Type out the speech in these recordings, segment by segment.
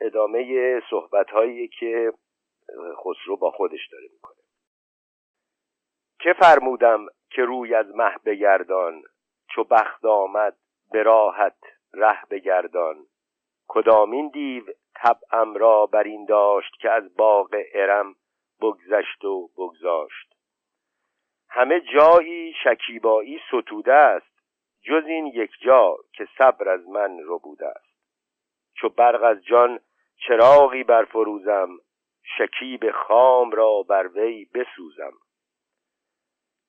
ادامه صحبت هایی که خسرو با خودش داره می‌کنه. که فرمودم که روی از مه بگردان چو بخت آمد به راحت ره بگردان. کدامین دیو طبعم را بر این داشت که از باغ ارم بگذشت و بگذاشت. همه جایی شکیبایی ستوده است جز این یک جا که صبر از من رو بوده است. چو برق از جان چراغی برفروزم شکیب خام را بر وی بسوزم.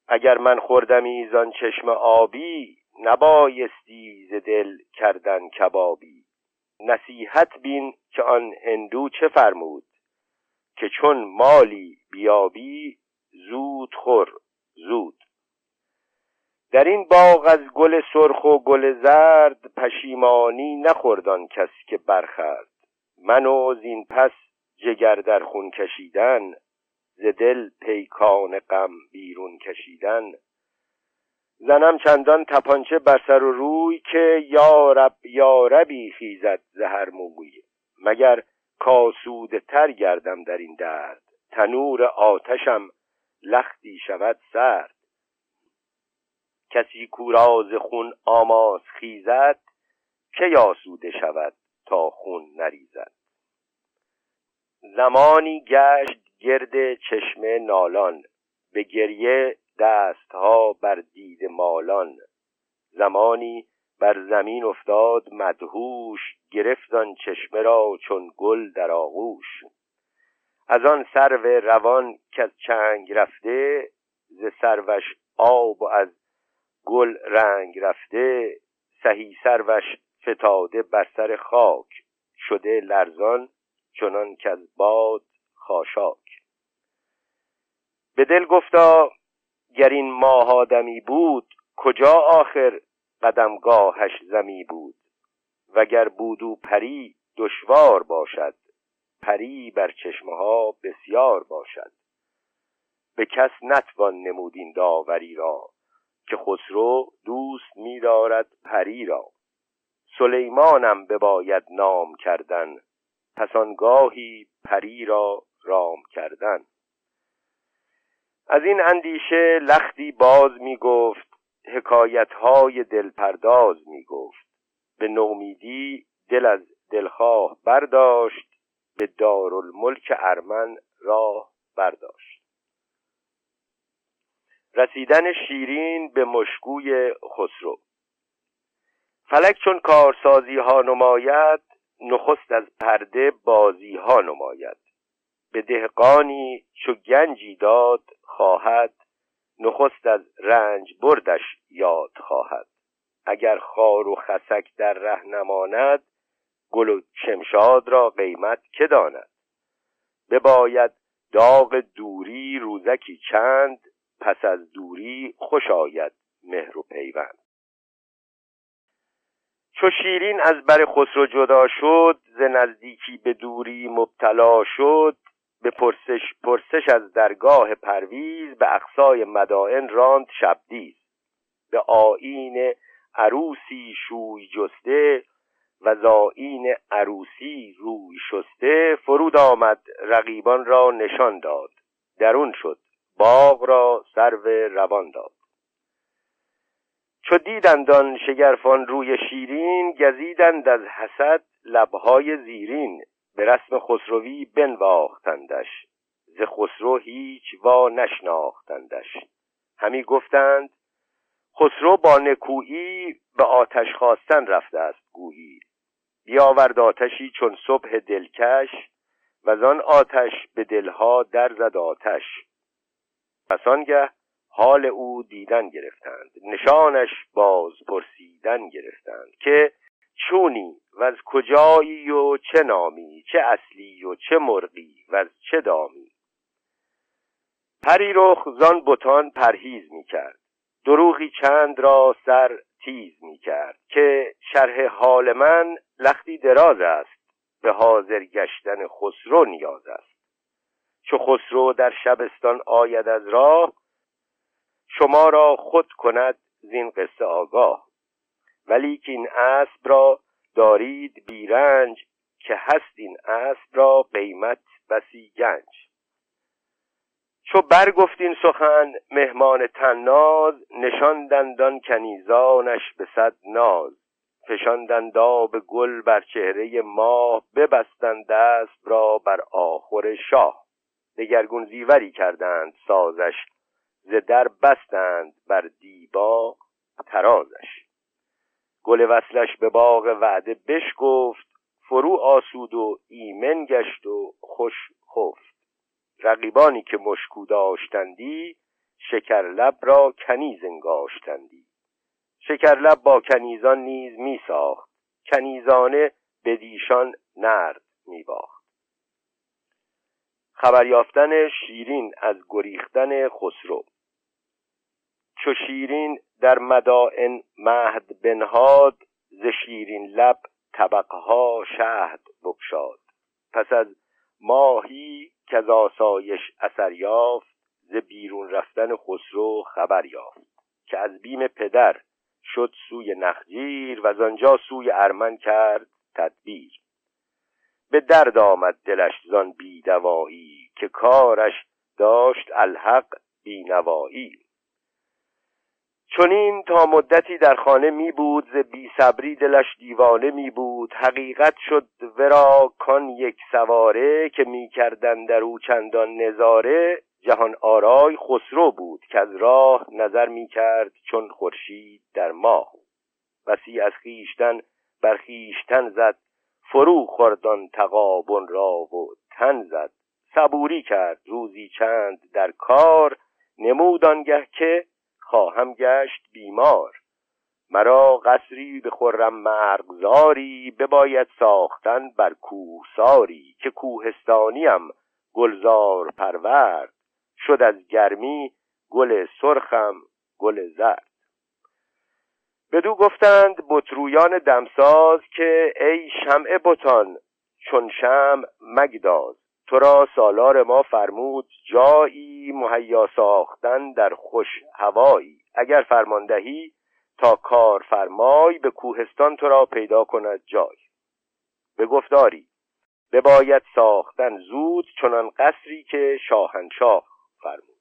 اگر من خوردمی زان چشم آبی نبایستی ز دل کردن کبابی. نصیحت بین که آن هندو چه فرمود؟ که چون مالی بیابی زود خور زود. در این باغ از گل سرخ و گل زرد پشیمانی نخوردان کس که برخرد منو زین پس جگر در خون کشیدن ز دل پیکان غم بیرون کشیدن. زنم چندان تپانچه بر سر و روی که یارب یاربی خیزد زهر موی. مگر کاسود تر گردم در این درد. تنور آتشم لختی شود سرد. کسی کوراز خون آماس خیزد که یاسوده شود تا خون نریزد؟ زمانی گشت گرد چشم نالان به گریه دستها بر دید مالان. زمانی بر زمین افتاد مدهوش گرفت آن چشمه را چون گل در آغوش. از آن سرو روان که از چنگ رفته ز سروش آب و از گل رنگ رفته سهی سروش فتاده بر سر خاک. شده لرزان چنان که از باد خاشاک. به دل گفتا گر این ماه آدمی بود کجا آخر قدمگاهش زمی بود؟ وگر بودو پری دشوار باشد. پری بر چشمه ها بسیار باشد. به کس نتوان نمودین داوری را. که خسرو دوست می‌دارد پری را. سلیمانم بباید نام کردن پس آنگاهی پری را رام کردن. از این اندیشه لختی باز می گفت حکایت های دلپرداز می گفت به نومیدی دل از دلخواه برداشت به دارالملک ارمن راه برداشت. رسیدن شیرین به مشکوی خسرو. فلک چون کارسازی ها نماید نخست از پرده بازی ها نماید. به دهقانی چو گنجی داد خواهد نخست از رنج بردش یاد خواهد. اگر خار و خسک در ره نماند گل و شمشاد را قیمت که داند؟ بباید داغ دوری روزکی چند پس از دوری خوش آید مهر و پیوند. چو شیرین از بر خسرو جدا شد ز نزدیکی به دوری مبتلا شد به پرسش پرسش از درگاه پرویز به اقصای مدائن راند شبدیز. به آیین عروسی شوی جسته و زائین عروسی روی شسته فرود آمد رقیبان را نشان داد. درون شد. باغ را سرو روان داد. چو دیدند آن شگرفان روی شیرین گزیدند از حسد لبهای زیرین. به رسم خسروی بنواختندش ز خسرو هیچ وا نشناختندش. همی گفتند خسرو با نکویی به آتش خواستن رفته است گویی. بیاورد آتشی چون صبح دلکش و آن آتش به دلها در زد آتش. پس آنگه حال او دیدن گرفتند. نشانش باز پرسیدن گرفتند که چونی و از کجایی و چه نامی چه اصلی و چه مرغی و از چه دامی. پری رخ زان بتان پرهیز می کرد دروغی چند را سر تیز می کرد که شرح حال من لختی دراز است. به حاضر گشتن خسرو نیاز است. چو خسرو در شبستان آید از راه شما را خود کند زین قصه آگاه. ولی که این اسب را دارید بیرنج که هست این اسب را قیمت بسی گنج. چو برگفتین سخن مهمان تناز نشاندند آن کنیزانش به صد ناز. فشاندند به گل بر چهره ماه ببستند دست را بر آخر شاه. دگرگون زیوری کردند سازش ز در بستند بر دیبا ترازش گل وصلش به باغ وعده بشکفت فرو آسود و ایمن گشت و خوش خفت. رقیبانی که مشکو داشتندی شکرلب را کنیز انگاشتندی. شکرلب با کنیزان نیز می ساخت کنیزانه بدیشان نرد می باخت خبر یافتن شیرین از گریختن خسرو. چو شیرین در مدائن مهد بنهاد ز شیرین لب طبقها شهد بگشاد. پس از ماهی که از آسایش اثر یافت ز بیرون رفتن خسرو خبر یافت. که از بیم پدر شد سوی نخجیر و آنجا سوی ارمن کرد تدبیر. به درد آمد دلش زان بیدوایی که کارش داشت الحق بینوایی چونین تا مدتی در خانه می بود ز بی صبری دلش دیوانه می بود. حقیقت شد ورا کان یک سواره که می کردن در او چندان نظاره. جهان آرای خسرو بود که از راه نظر می کرد چون خورشید در ماه. وسی از خیشتن بر خیشتن زد فرو خوردان تقابن را و تن زد. صبوری کرد. روزی چند در کار نمود آنگه که خواهم گشت بیمار. مرا قصری به خرم مرغزاری بباید ساختن بر کوهساری که کوهستانیم. گلزار پرورد. شد از گرمی گل سرخم گل زرد. بدو گفتند بطرویان دمساز که ای شمع بتان چون شمع مگداز. تو را سالار ما فرمود جایی مهیا ساختن در خوش هوایی. اگر فرماندهی تا کار فرمای به کوهستان تو را پیدا کند جای. به گفتاری بباید ساختن زود چنان قصری که شاهنشاه فرمود.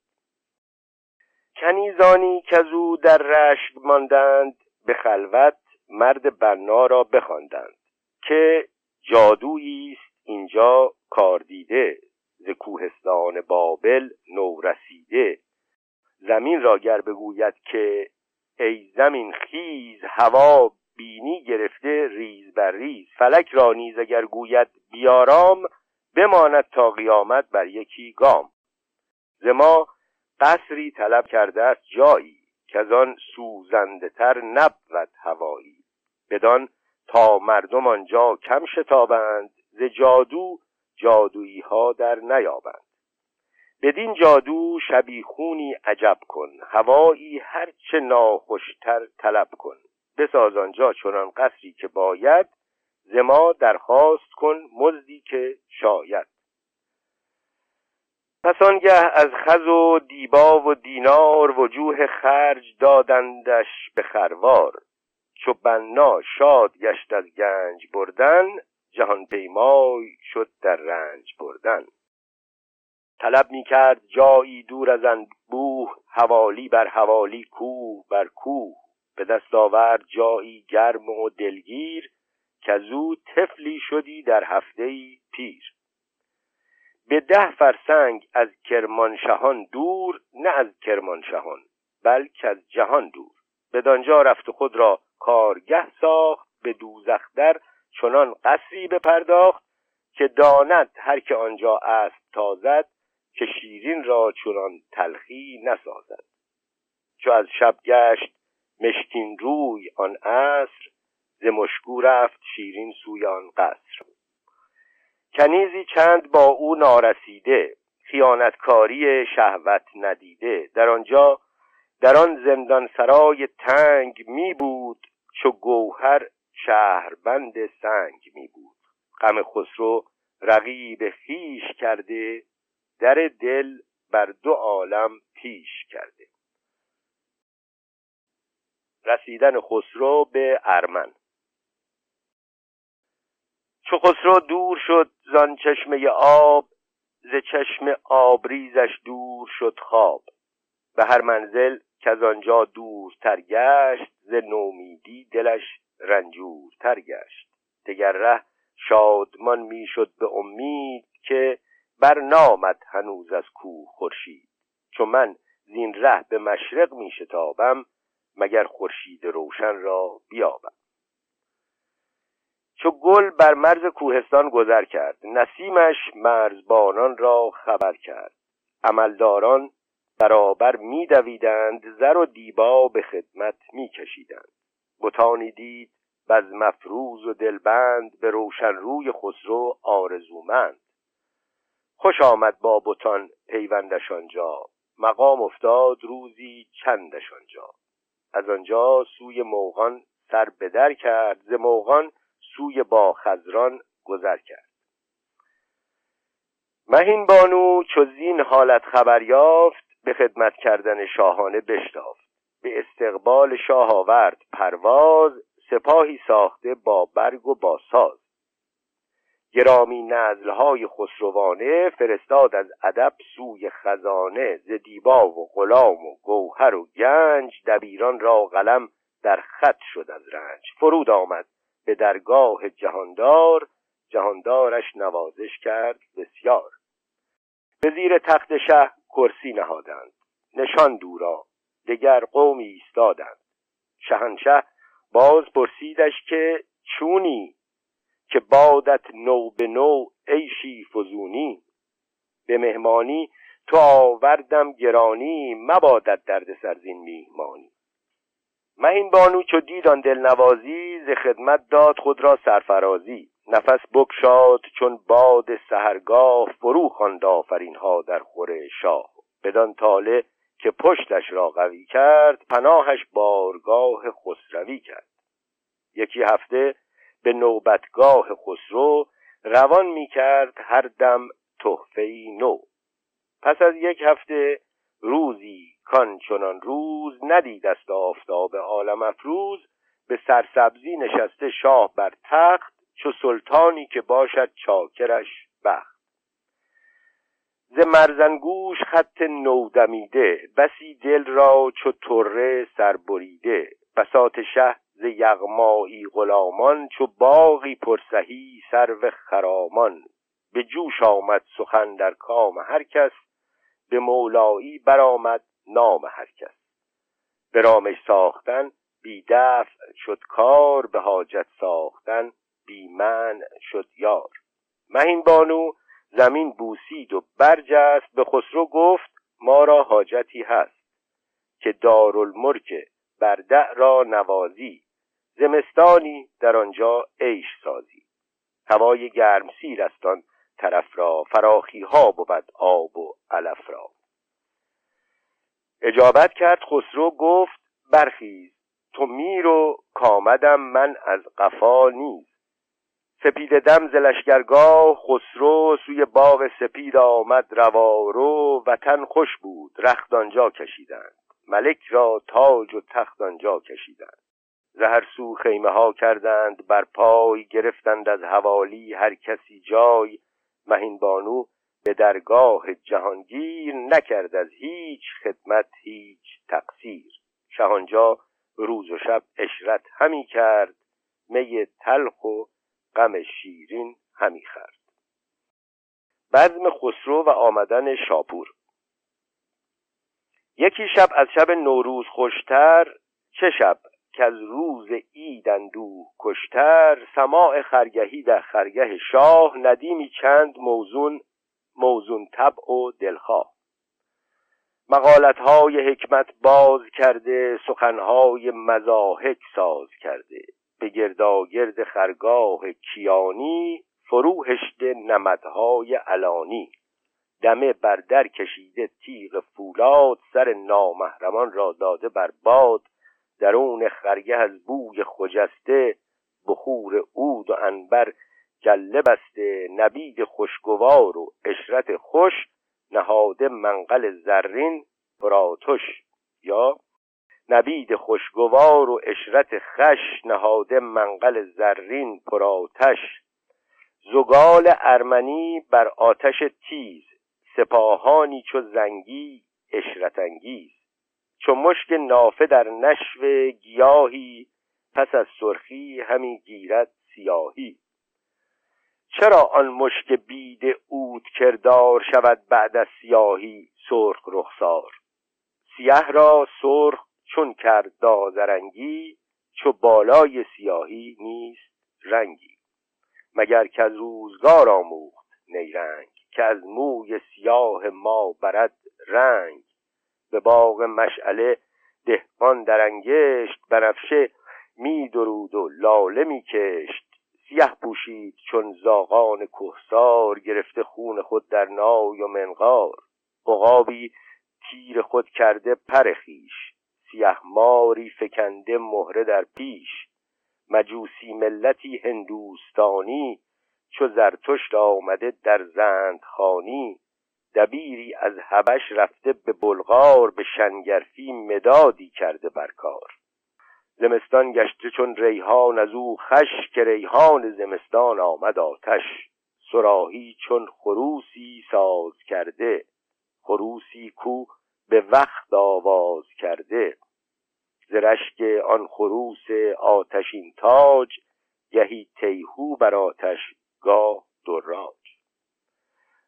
کنیزانی که او در رشک ماندند به خلوت مرد بنا را بخواندند که جادویی است اینجا کار دیده ز کوهستان بابل نو رسیده. زمین را گر بگوید که ای زمین خیز هوا بینی گرفته ریز بر ریز. فلک را نیز اگر گوید بیارام بماند تا قیامت بر یکی گام. ز ما قصری طلب کرده است جایی. که از آن سوزنده تر نبود هوایی. بدان تا مردم آنجا کم شتابند ز جادو جادویی ها در نیابند. بدین جادو شبیخونی عجب کن هوایی هرچه ناخوشتر طلب کن. بساز آنجا چنان قصری که باید زما درخواست کن مزدی که شاید. پس آنگه از خز و دیبا و دینار وجوه خرج دادندش به خروار. چو بنا شاد گشت از گنج بردن جهان پیمای شد در رنج بردن. طلب می کرد جایی دور از انبوه حوالی بر حوالی کوه بر کوه. به دست آورد جایی گرم و دلگیر که او طفلی شدی در هفته پیر. به ده فرسنگ از کرمانشهان دور نه از کرمانشهان بلکه از جهان دور. بدانجا رفت خود را کارگه ساخت به دوزخ در چنان قصری بپرداخت که داند هر که آنجا است تازد که شیرین را چنان تلخی نسازد. چو از شب گشت مشکین روی آن عصر ز مشکو رفت شیرین سوی آن قصر. کنیزی چند با او نارسیده خیانتکاری شهوت ندیده. در آنجا در آن زندان سرای تنگ می بود چو گوهر شهربند سنگ می بود. غم خسرو رقیب خیش کرده در دل بر دو عالم پیش کرده. رسیدن خسرو به ارمن. چو خسرو دور شد زان چشمه آب ز چشم آبریزش دور شد خواب. به هر منزل که از آنجا دورتر گشت ز نومیدی دلش رنجورتر گشت. دگر ره شادمان می‌شد به امید که بر نامد هنوز از کوه خورشید. چو من زین ره به مشرق می شتابم مگر خورشید روشن را بیابم. چو گل بر مرز کوهستان گذر کرد. نسیمش مرزبانان را خبر کرد. عملداران برابر میدویدند زر و دیبا به خدمت میکشیدند بتانی دید بز مفروز و دلبند به روشن روی خسرو آرزومند. خوش آمد با بتان پیوندش آنجا. مقام افتاد روزی چندش آنجا. از آنجا سوی موغان سر بدر کرد. ز موغان سوی با خزران گذر کرد. مهین بانو چو زین حالت خبر یافت به خدمت کردن شاهانه بشتافت. به استقبال شاه آورد پرواز سپاهی ساخته با برگ و با ساز. گرامی نزلهای خسروانه فرستاد از ادب سوی خزانه ز دیبا و غلام و گوهر و گنج. دبیران را قلم در خط شد از رنج. فرود آمد به درگاه جهاندار جهاندارش نوازش کرد بسیار. به زیر تخت شه کرسی نهادند. نشان دورا دگر قومی ایستادند. شهنشه باز پرسیدش که چونی؟ که بادت نو به نو عیشی فزونی به مهمانی تو آوردم گرانی مبادت درد سرزین میهمانی. مهین بانو چو دید آن دلنوازی ز خدمت داد خود را سرفرازی. نفس بکشاد چون باد سهرگاه فرو خواند ها در خور شاه. بدان تاله که پشتش را قوی کرد پناهش بارگاه خسروی کرد. یکی هفته به نوبتگاه خسرو روان می کرد هر دم تحفه نو. پس از یک هفته روزی کان چنان روز ندید است آفتاب عالم افروز به سرسبزی نشسته شاه بر تخت چو سلطانی که باشد چاکرش بخت. ز مرزنگوش خط نودمیده بسی دل را چو تره سربریده بساط شه ز یغمایی غلامان چو باغی پرسهی سرو خرامان. به جوش آمد سخن در کام هر کس به مولایی برآمد نام هر کس. به رامش ساختن بی دفع شد کار به حاجت ساختن بی من شد یار. مهین بانو زمین بوسید و برجست به خسرو گفت ما را حاجتی هست که دارالملک بردع را نوازی. زمستانی در آنجا عیش سازی. هوای گرمسیر است آن طرف را فراخی ها بود آب و علف را. اجابت کرد خسرو گفت برخیز تو میر و کامدم من از قفا نیز. سپید دم ز خسرو سوی باغ سپید آمد روارو وطن خوش بود رخت آنجا کشیدند. ملک را تاج و تخت آنجا کشیدند. زهر سو خیمه ها کردند بر پای گرفتند از حوالی هر کسی جای. مهین بانو به درگاه جهانگیر نکرد از هیچ خدمت هیچ تقصیر. شهانجا روز و شب اشرت همی کرد می تلخ و غم شیرین همی خرد بزم خسرو و آمدن شاپور. یکی شب از شب نوروز خوشتر چه شب که از روز عید اندوه کشتر سماع خرگهی در خرگه شاه ندیمی چند موزون موزون طبع و دلخواه. مقالتهای حکمت باز کرده سخنهای مزاحک ساز کرده. به گرداگرد خرگاه کیانی فرو هشته نمدهای علانی. دمه بر در کشیده تیغ فولاد سر نامحرمان را داده بر باد. درون خرگه از بوی خجسته بخور عود و انبر جله بسته نبید خوشگوار و اشرت خوش نهاده منقل زرین پراتش یا نبید خوشگوار و اشرت خش نهاده منقل زرین پراتش زگال ارمنی بر آتش تیز سپاهانی چو زنگی اشرت انگیز. چو مشک نافه در نشو گیاهی پس از سرخی همی گیرد سیاهی. چرا آن مشک بید اود کردار شود بعد از سیاهی سرخ رخسار؟ سیه را سرخ چون کرد دازرنگی چو بالای سیاهی نیست رنگی. مگر که از روزگار آموخت نیرنگ که از موی سیاه ما برد رنگ؟ به باغ مشعله دهقان در انگشت بنفشه می درود و لاله می کشت سیه پوشید چون زاغان کهسار گرفته خون خود در نای و منقار. عقابی تیر خود کرده پر خیش سیه ماری فکنده مهره در پیش. مجوسی ملتی هندوستانی چو زرتشت آمده در زند خانی دبیری از هبش رفته به بلغار به شنگرفی مدادی کرده بر کار. زمستان گشته چون ریحان از او خش که ریحان زمستان آمد آتش. سراهی چون خروسی ساز کرده خروسی کو به وقت آواز کرده. زرشک آن خروس آتشین تاج گهی تیهو بر آتش گاه دراج.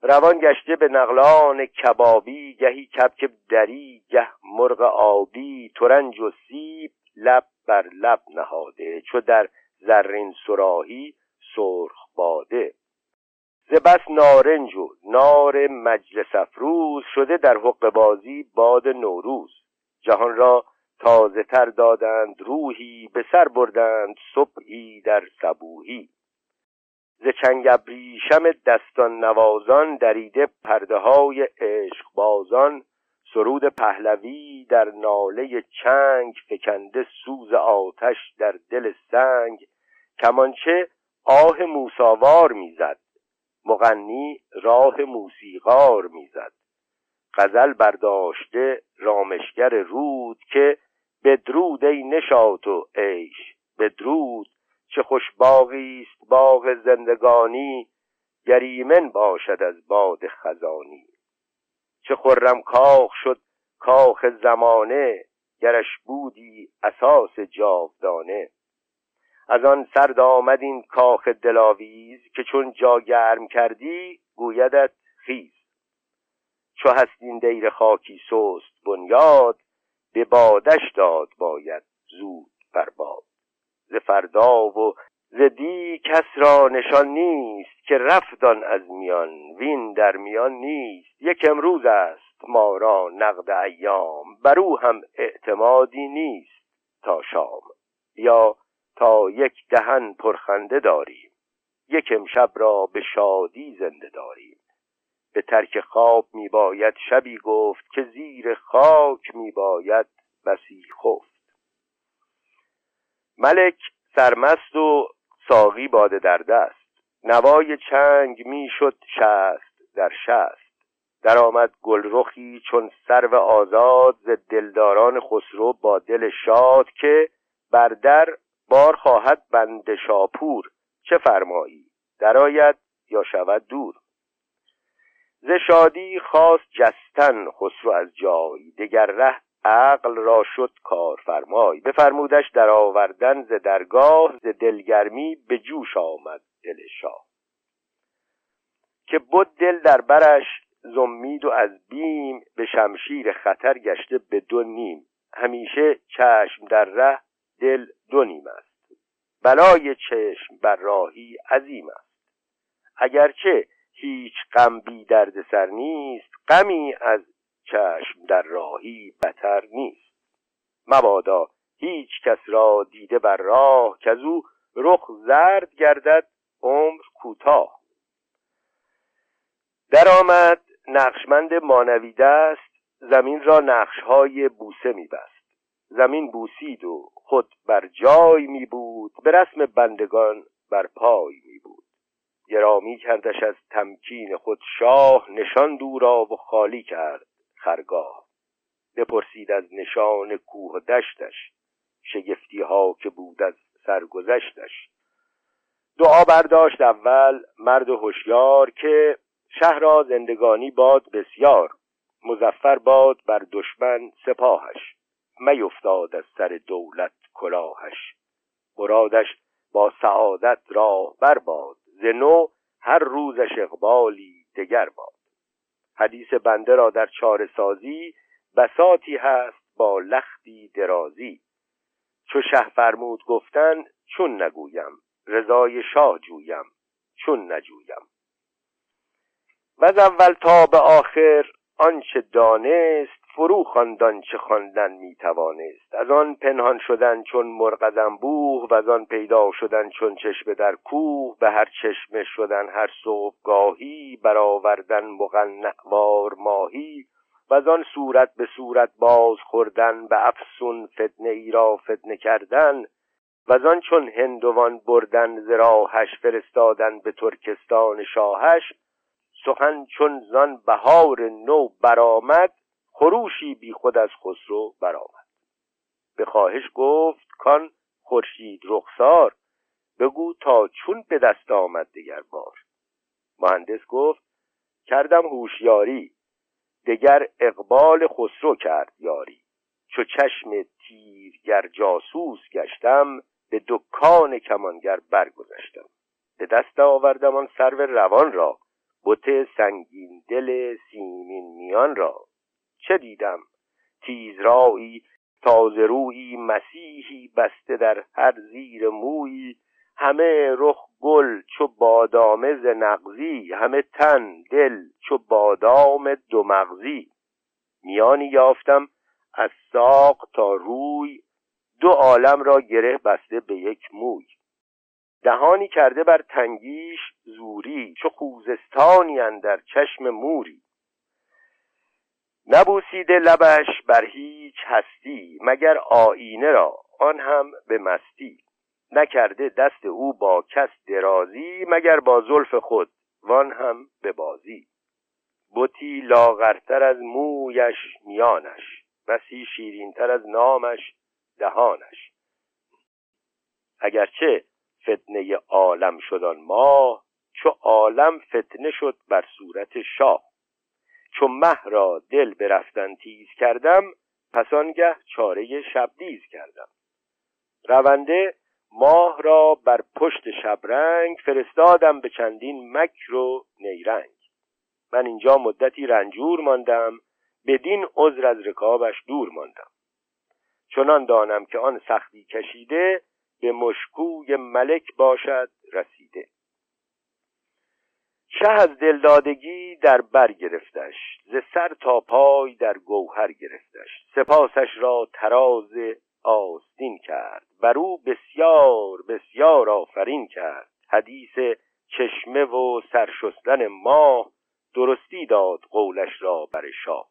روان گشته به نقلان کبابی گهی کبک دری گه مرغ آبی ترنج و سیب لب بر لب نهاده چو در زرین سراهی سرخ باده. ز بس نارنج و نار مجلس افروز شده در حق بازی باد نوروز. جهان را تازه تر دادند روحی به سر بردند صبحی در صبوهی ز چنگ ابریشم دستان نوازان دریده پرده های عشق بازان سرود پهلوی در ناله چنگ فکنده سوز آتش در دل سنگ. کمانچه آه موساوار می‌زد مغنی راه موسیقار می‌زد. غزل برداشته رامشگر رود که بدرود ای نشاط و عیش بدرود چه خوش باغی است باغ زندگانی گریمن باشد از باد خزانی. چه خرم کاخ شد کاخ زمانه گرش بودی اساس جاودانه. از آن سرد آمد این کاخ دلاویز که چون جا گرم کردی گویدت خیز. چو هست این دیر خاکی سست بنیاد به بادش داد باید زود بر باد. ز فردا و ز دی کس را نشان نیست که رفتان از میان وین در میان نیست. یک امروز است ما را نقد ایام بر او هم اعتمادی نیست. تا شام یا تا یک دهن پرخنده داریم. یک امشب را به شادی زنده داریم. به ترک خواب میباید شبی گفت که زیر خاک میباید بسی خفت. ملک سرمست و ساقی باده در دست. نوای چنگ می‌شد شست در شست. درآمد گلرخی چون سرو آزاد ز دلداران خسرو با دل شاد که بر در بار خواهد بند شاپور. چه فرمایی؟ درآید یا شود دور؟ ز شادی خواست جستن خسرو از جای. دگر ره عقل را شد کارفرمای. بفرمودش در آوردن ز درگاه ز دلگرمی به جوش آمد دل شاه. که بود دل در برش زمید و از بیم به شمشیر خطر گشته به دو نیم. همیشه چشم در ره دل دو نیم است. بلای چشم بر راهی عظیم است. اگرچه هیچ غم بی درد سر نیست غمی از چشم در راهی بتر نیست. مبادا هیچ کس را دیده بر راه که از او رخ زرد گردد عمر کوتاه. درآمد نقشمند مانوی دست زمین را نقشهای بوسه میبست. زمین بوسید و خود بر جای می بود به رسم بندگان بر پای می بود گرامی کردش از تمکین خود شاه نشان دورا و خالی کرد. خرگاه. بپرسید از نشان کوه دشتش شگفتی ها که بود از سرگذشتش. دعا برداشت اول مرد هوشیار که شهر را زندگانی باد بسیار مزفر باد بر دشمن سپاهش. میفتاد از سر دولت کلاهش. مرادش با سعادت راه بر باد. ز نو هر روزش اقبالی دگر باد. حدیث بنده را در چاره سازی بساتی هست با لختی درازی. چو شه فرمود گفتن چون نگویم رضای شاه جویم چون نجویم. و از اول تا به آخر آنچه دانست فرو خواند چه خواندن می‌توانست. از آن پنهان شدن چون مرغ از انبوه و از آن پیدا شدن چون چشمه در کوه به هر چشمه شدن هر صبحگاهی برآوردن مقنعوار ماهی و از آن صورت به صورت باز خوردن به افسون فتنه ای را فتنه کردن و از آن چون هندوان بردن زراحش فرستادن به ترکستان شاهش سخن چون زان بهار نو برآمد خروشی بی خود از خسرو برآمد. به خواهش گفت کان خورشید رخسار بگو تا چون به دست آمد دگر بار. مهندس گفت کردم هوشیاری دگر اقبال خسرو کرد یاری. چو چشم تیرگر جاسوس گشتم به دکان کمانگر برگذشتم. به دست آوردم آن سرو روان را بت سنگین دل سیمین میان را. چه دیدم؟ تیزرایی تازه روی مسیحی بسته در هر زیر مویی. همه رخ گل چو بادامه ز نغزی همه تن دل چو بادام دو مغزی. میانی یافتم از ساق تا روی دو عالم را گره بسته به یک موی. دهانی کرده بر تنگیش زوری چو خوزستانی در چشم موری. نبوسیده لبش بر هیچ هستی مگر آینه را آن هم به مستی. نکرده دست او با کس درازی مگر با زلف خود وان هم به بازی. بتی لاغرتر از مویش میانش بسی شیرینتر از نامش دهانش. اگرچه فتنه عالم شدن ما چو عالم فتنه شد بر صورت شاه. چو مه را دل برفتن تیز کردم پس آنگه چاره شبدیز کردم. رونده ماه را بر پشت شبرنگ فرستادم به چندین مکر و نیرنگ. من اینجا مدتی رنجور ماندم بدین عذر از رکابش دور ماندم. چنان دانم که آن سختی کشیده به مشکوی ملک باشد رسیده. شه از دلدادگی در بر گرفتش ز سر تا پای در گوهر گرفتش. سپاسش را تراز آستین کرد بر او بسیار بسیار آفرین کرد. حدیث چشمه و سرشستن ماه درستی داد قولش را بر شاه.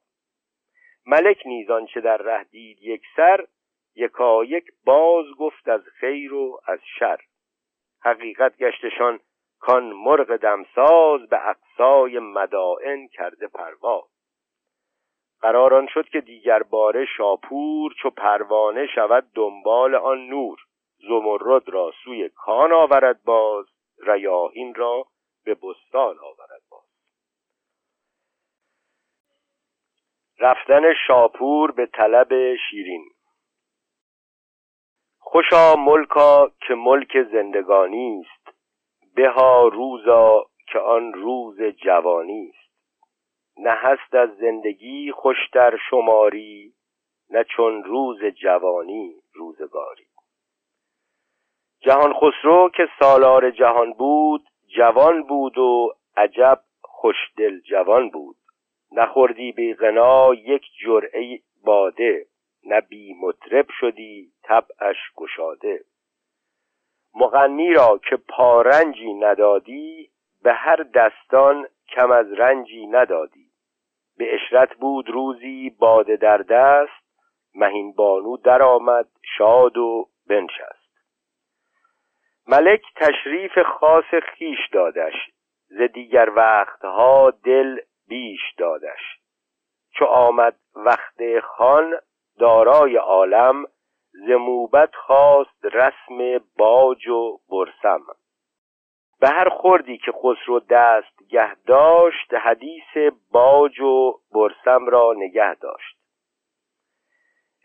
ملک نیزان چه در ره دید یک سر یکا یک باز گفت از خیر و از شر. حقیقت گشتشان کان مرغ دمساز به اقصای مدائن کرده پرواز قرار آن شد که دیگر باره شاپور چو پروانه شود دنبال آن نور. زمرد را سوی کان آورد باز ریاهین را به بستان آورد باز. رفتن شاپور به طلب شیرین. خوشا ملکا که ملک زندگانی است. بها روزا که آن روز جوانی است. نه هست از زندگی خوشتر شماری نه چون روز جوانی روزگاری. جهان خسرو که سالار جهان بود جوان بود و عجب خوشدل جوان بود. نخوردی بی غنا یک جرعه باده. نه بی مطرب شدی طبعش گشاده. مغنی را که پارنجی ندادی به هر دستان کم از رنجی ندادی. به اشرت بود روزی باده در دست مهین بانو درآمد شاد و بنشست. ملک تشریف خاص خیش دادش ز دیگر وقتها دل بیش دادش. چو آمد وقت خان دارای عالم ز موبت خواست رسم باج و برسم. به هر خوردی که خسرو دست گه داشت حدیث باج و برسم را نگه داشت.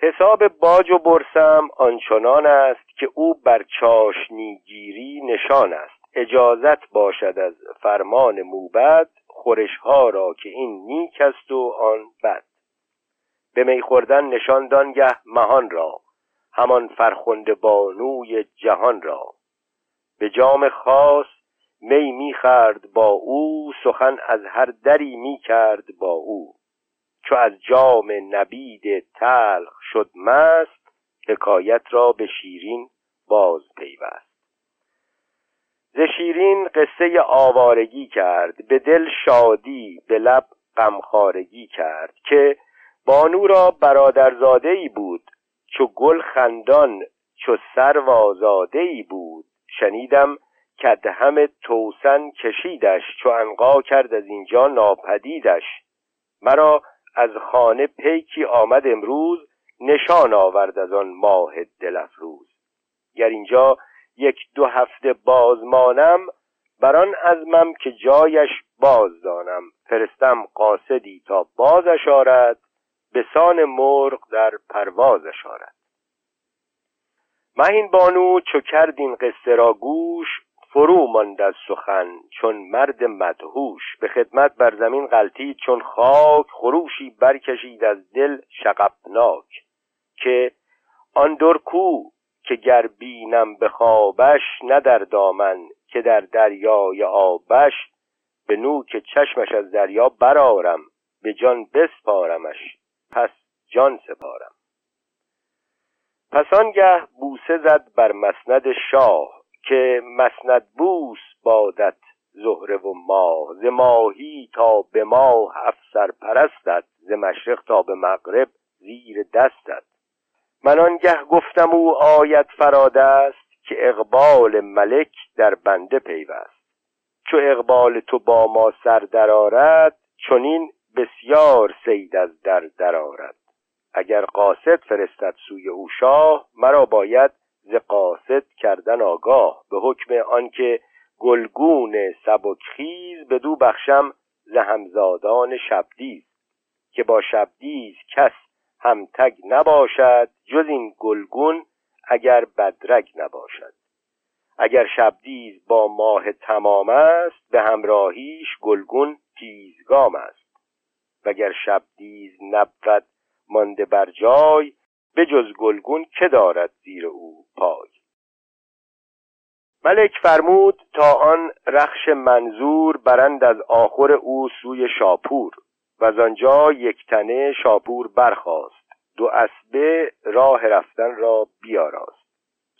حساب باج و برسم آنچنان است که او بر چاشنیگیری نشان است. اجازت باشد از فرمان موبد خورشها را که این نیک است و آن بد. به می خوردن نشان دانگه مهان را. همان فرخنده بانوی جهان را. به جام خاص می می‌خرد با او سخن از هر دری می‌کرد با او. چو از جام نبید تلخ شد مست حکایت را به شیرین باز پیوست. ز شیرین قصه آوارگی کرد به دل شادی به لب غمخوارگی کرد که بانو را برادرزاده ای بود چو گل خندان چو سرو آزاده ای بود. شنیدم همه توسن کشیدش چو انقا کرد از اینجا ناپدیدش. مرا از خانه پیکی آمد امروز نشان آورد از آن ماه دل افروز گر اینجا یک دو هفته بازمانم بران ازمم که جایش باز دانم. فرستم قاصدی تا بازش آرد. به سان مرغ در پروازش آرد. مهین بانو چو کرد این قصه را گوش فرو ماند از سخن چون مرد مدهوش. به خدمت بر زمین غلطید چون خاک خروشی برکشید از دل شقبناک که آن درکو که گر بینم به خوابش نه در دامن که در دریای آبش به نوک چشمش از دریا برارم به جان بسپارمش. پس جان سپارم. پس آنگه بوسه زد بر مسند شاه که مسند بوس بادت زهره و ماه. ز ماهی تا به ماه افسر پرستد ز مشرق تا به مغرب زیر دستت. من آنگه گفتم او آید فراد است که اقبال ملک در بنده پیوست. چو اقبال تو با ما سر درآرد چنین بسیار سید از در درآرد. اگر قاصد فرستد سوی او شاه مرا باید ز قاصد کردن آگاه. به حکم آنکه گلگون سبکخیز بدو بخشم ز همزادان شبدیز. که با شبدیز کس همتگ نباشد جز این گلگون اگر بدرگ نباشد. اگر شبدیز با ماه تمام است به همراهیش گلگون تیزگام است. وگر شبدیز نبود مانده بر جای به جز گلگون که دارد زیر او پای؟ ملک فرمود تا آن رخش منظور برند از آخر او سوی شاپور و از آنجا یک تنه شاپور برخاست دو اسبه راه رفتن را بیاراست.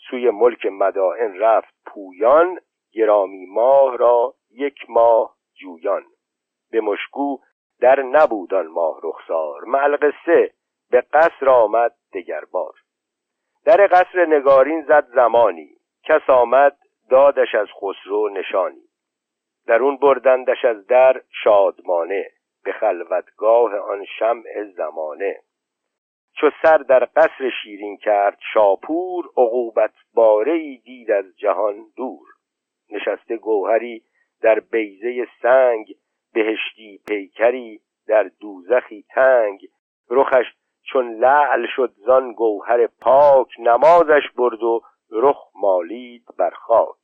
سوی ملک مدائن رفت پویان گرامی ماه را یک ماه جویان. به مشکو در نبودان ماه رخسار. معلقصه به قصر آمد دگر بار. در قصر نگارین زد زمانی. کس آمد دادش از خسرو نشانی. در اون بردندش از در شادمانه. به خلوتگاه آن شمع زمانه. چو سر در قصر شیرین کرد شاپور عقوبت باره ای دید از جهان دور. نشسته گوهری در بیزه سنگ بهشتی پیکری در دوزخی تنگ. رخش چون لعل شد زان گوهر پاک نمازش برد و رخ مالید بر خاک.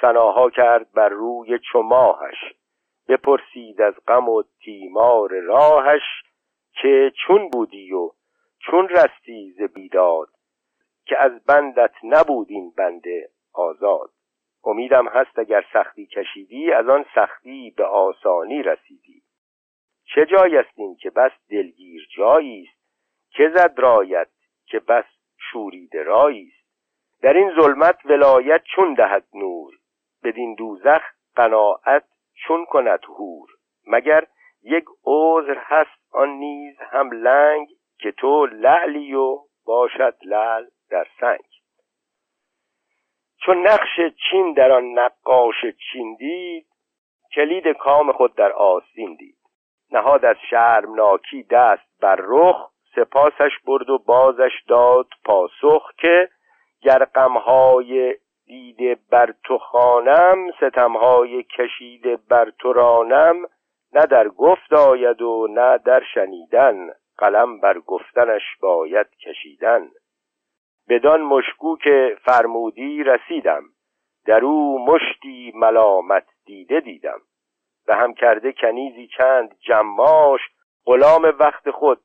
سناها کرد بر روی چماهش بپرسید از غم و تیمار راهش که چون بودی و چون رستی ز بیداد که از بندت نبود این بنده آزاد. امیدم هست اگر سختی کشیدی از آن سختی به آسانی رسیدی. چه جای است این که بس دلگیر جایی است؟ که زد رایت که بس شورید رایی است؟ در این ظلمت ولایت چون دهد نور بدین دوزخ قناعت چون کند هور مگر یک عذر هست آن نیز هم لنگ که تو لعلی و باشد لعل در سنگ. چون نقش چین در آن نقاش چین دید کلید کام خود در آستین دید. نهاد از شرمناکی دست بر رخ سپاسش برد و بازش داد پاسخ که گر غمهای دیده بر تو خانم ستمهای کشیده بر تو رانم نه در گفت آید و نه در شنیدن. قلم بر گفتنش باید کشیدن. بدان مشکو که فرمودی رسیدم. در او مشتی ملامت دیده دیدم. به هم کرده کنیزی چند جماش غلام وقت خود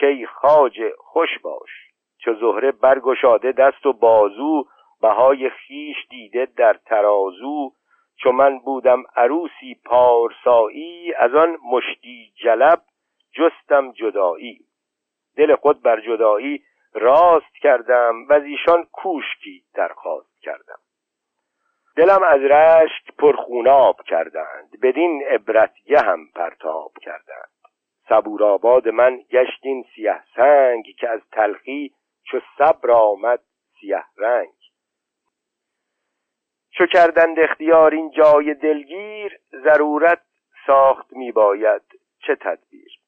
کی خاج خوش باش. چو زهره برگشاده دست و بازو بهای خیش دیده در ترازو. چو من بودم عروسی پارسایی از آن مشتی جلب جستم جدایی. دل خود بر جدایی راست کردم و از ایشان کوشکی درخواست کردم. دلم از رشک پرخوناب کردند. بدین عبرتگه هم پرتاب کردند. صبورآباد من گشتین سیه سنگ که از تلخی چو صبر آمد سیه رنگ. چو کردند اختیار این جای دلگیر ضرورت ساخت میباید چه تدبیر.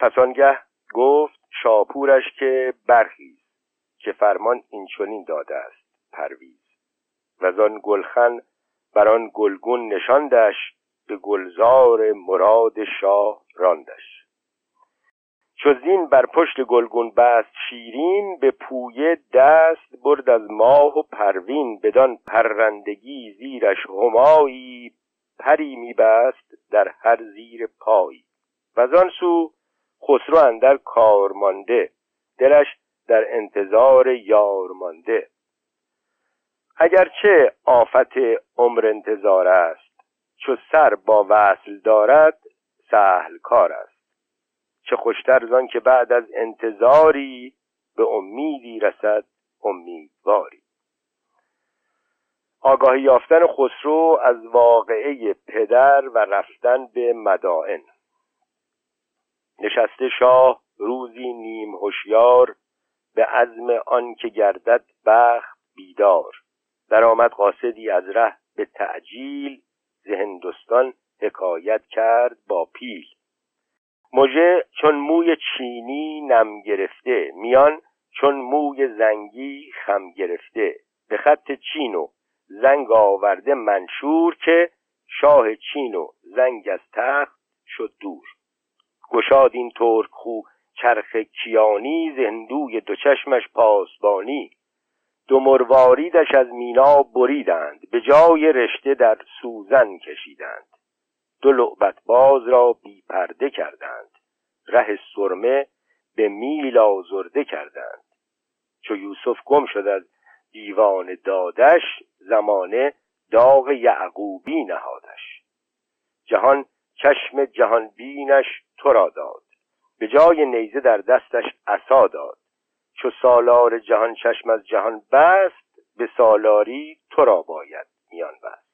پس آنگه گفت شاپورش که برخیز که فرمان این چنین داده است پرویز. و آن گلخن بر آن گلگون نشاندش به گلزار مراد شاه راندش. چو زین بر پشت گلگون بست شیرین به پویه دست برد از ماه و پروین. بدان پرندگی زیرش همایی پری میبست در هر زیر پایی. و آن سو خسرو اندر کار مانده دلش در انتظار یار مانده. اگرچه آفت عمر انتظار است چو سر با وصل دارد سهل کار است. چه خوشتر زان که بعد از انتظاری به امیدی رسد امیدواری. آگاهی یافتن خسرو از واقعه پدر و رفتن به مدائن. نشسته شاه روزی نیم هوشیار به عزم آن که گردد بخت بیدار. درآمد قاصدی از ره به تعجیل ز هندوستان حکایت کرد با پیل. مژه چون موی چینی نم گرفته میان چون موی زنگی خم گرفته. به خط چین و زنگ آورده منشور که شاه چین و زنگ از تخت شد دور. گشاد این ترک خو چرخ کیانی زندوی دو چشمش پاسبانی. دو مرواریدش از مینا بریدند به جای رشته در سوزن کشیدند. دو لعبت باز را بی پرده کردند ره سرمه به میل آزرده کردند. چو یوسف گم شد از دیوان دادش زمانه داغ یعقوبی نهادش. جهان چشم جهان بینش تو را داد. به جای نیزه در دستش عصا داد. چو سالار جهان چشم از جهان بست به سالاری تو را باید میان بست.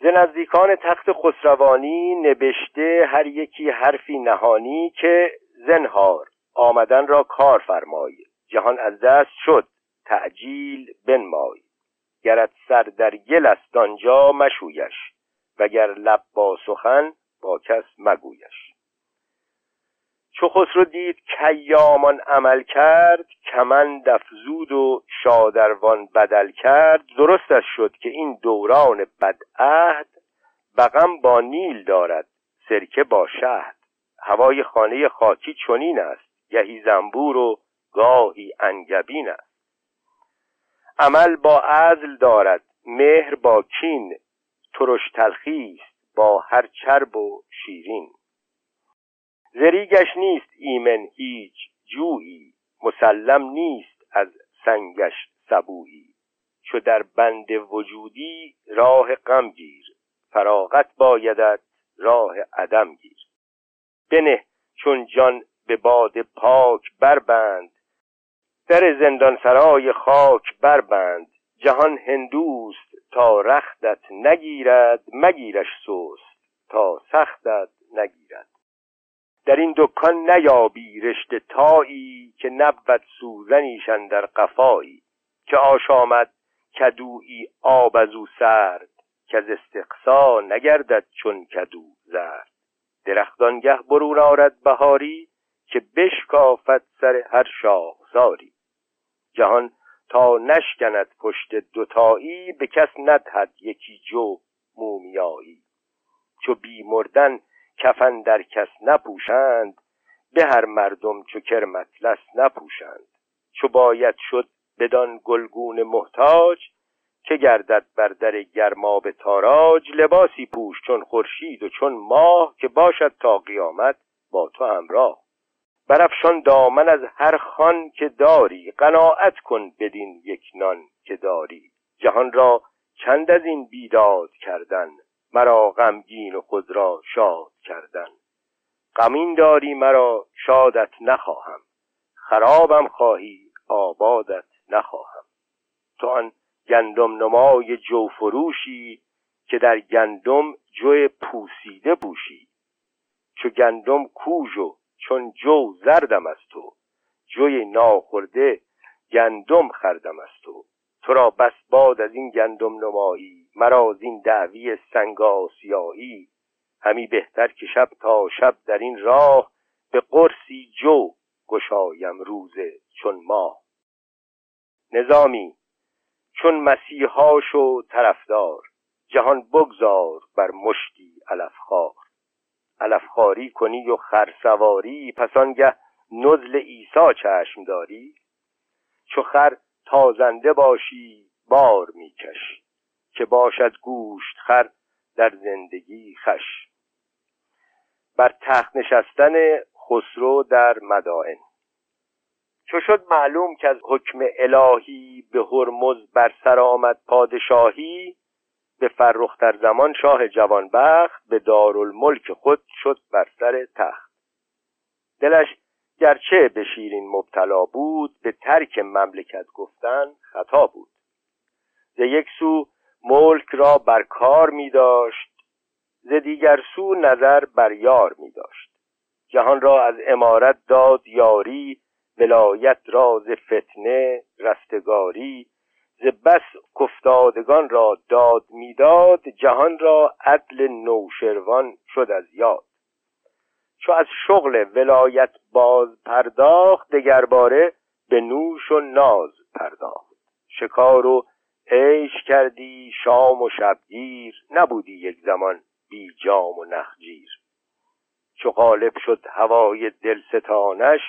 ز نزدیکان تخت خسروانی نبشته هر یکی حرفی نهانی که زنهار آمدن را کار فرمای. جهان از دست شد تعجیل بنمای. گرت سر در گل است آنجا مشویش. وگر لب با سخن با کس مگویش. چو خسرو دید کیامان عمل کرد کمند افزود و شادروان بدل کرد. درستش شد که این دوران بدعهد بغم با نیل دارد سرکه با شهد. هوای خانه خاکی چنین است گهی زنبور و گاهی انگبین است. عمل با عزل دارد مهر با کین ترش تلخی است با هر چرب و شیرین. زریگش نیست ایمن هیچ جویی مسلم نیست از سنگش سبویی. چو در بند وجودی راه غم گیر فراغت بایدت راه عدم گیر. بنه چون جان به باد پاک بربند در زندان سرای خاک بربند جهان هندوست تا رختت نگیرد مگیرش سست تا سختت نگیرد. در این دکان نیابی رشته تایی که نبود سوزنیشن در قفایی که آشامد کدویی آب از او سرد که از استقصا نگردد چون کدو زرد. درختانگه برون آرد بهاری که بشکافد سر هر شاخساری جهان تا نشکند پشت دوتایی به کس ندهد یکی جو مومیایی. چو بی مردن کفن در کس نپوشند به هر مردم چو کرمطلس نپوشند. چو باید شد بدان گلگون محتاج که گردد بر در گرماب تاراج. لباسی پوش چون خورشید و چون ماه که باشد تا قیامت با تو همراه. برافشان دامن از هر خان که داری قناعت کن بدین یک نان که داری. جهان را چند از این بیداد کردن؟ مرا غمگین و خود را شاد کردن. غمین داری مرا شادت نخواهم. خرابم خواهی آبادت نخواهم. تو آن گندم نمای جو فروشی که در گندم جو پوسیده بوشی چو گندم کوژ و چون جو زردم از تو جوی ناخورده گندم خردم از تو. تو را بس باد از این گندم نمایی مرا از این دعوی سنگاسیایی همی بهتر که شب تا شب در این راه به قرصی جو گشایم روزه چون ماه. نظامی چون مسیحا شو طرفدار جهان بگذار بر مشتی علفخوار. علفخواری کنی و خرسواری پس آنگه نزل عیسی چشم داری. چو خر تازنده باشی بار میکش که باشد گوشت خر در زندگی خش بر تخت نشستن خسرو در مدائن. چو شد معلوم که از حکم الهی به هرمز بر سر آمد پادشاهی به فرخ در زمان شاه جوانبخت به دارالملک خود شد بر سر تخت. دلش گرچه به شیرین مبتلا بود به ترک مملکت گفتن خطا بود. ز یک سو ملک را بر کار می داشت ز دیگر سو نظر بر یار می داشت. جهان را از امارت داد یاری ولایت را ز فتنه رستگاری ز بس کفتادگان را داد می‌داد جهان را عدل نوشروان شد از یاد. چو از شغل ولایت باز پرداخت دگرباره به نوش و ناز پرداخت. شکار و عیش کردی شام و شبگیر نبودی یک زمان بی جام و نخجیر. چو غالب شد هوای دلستانش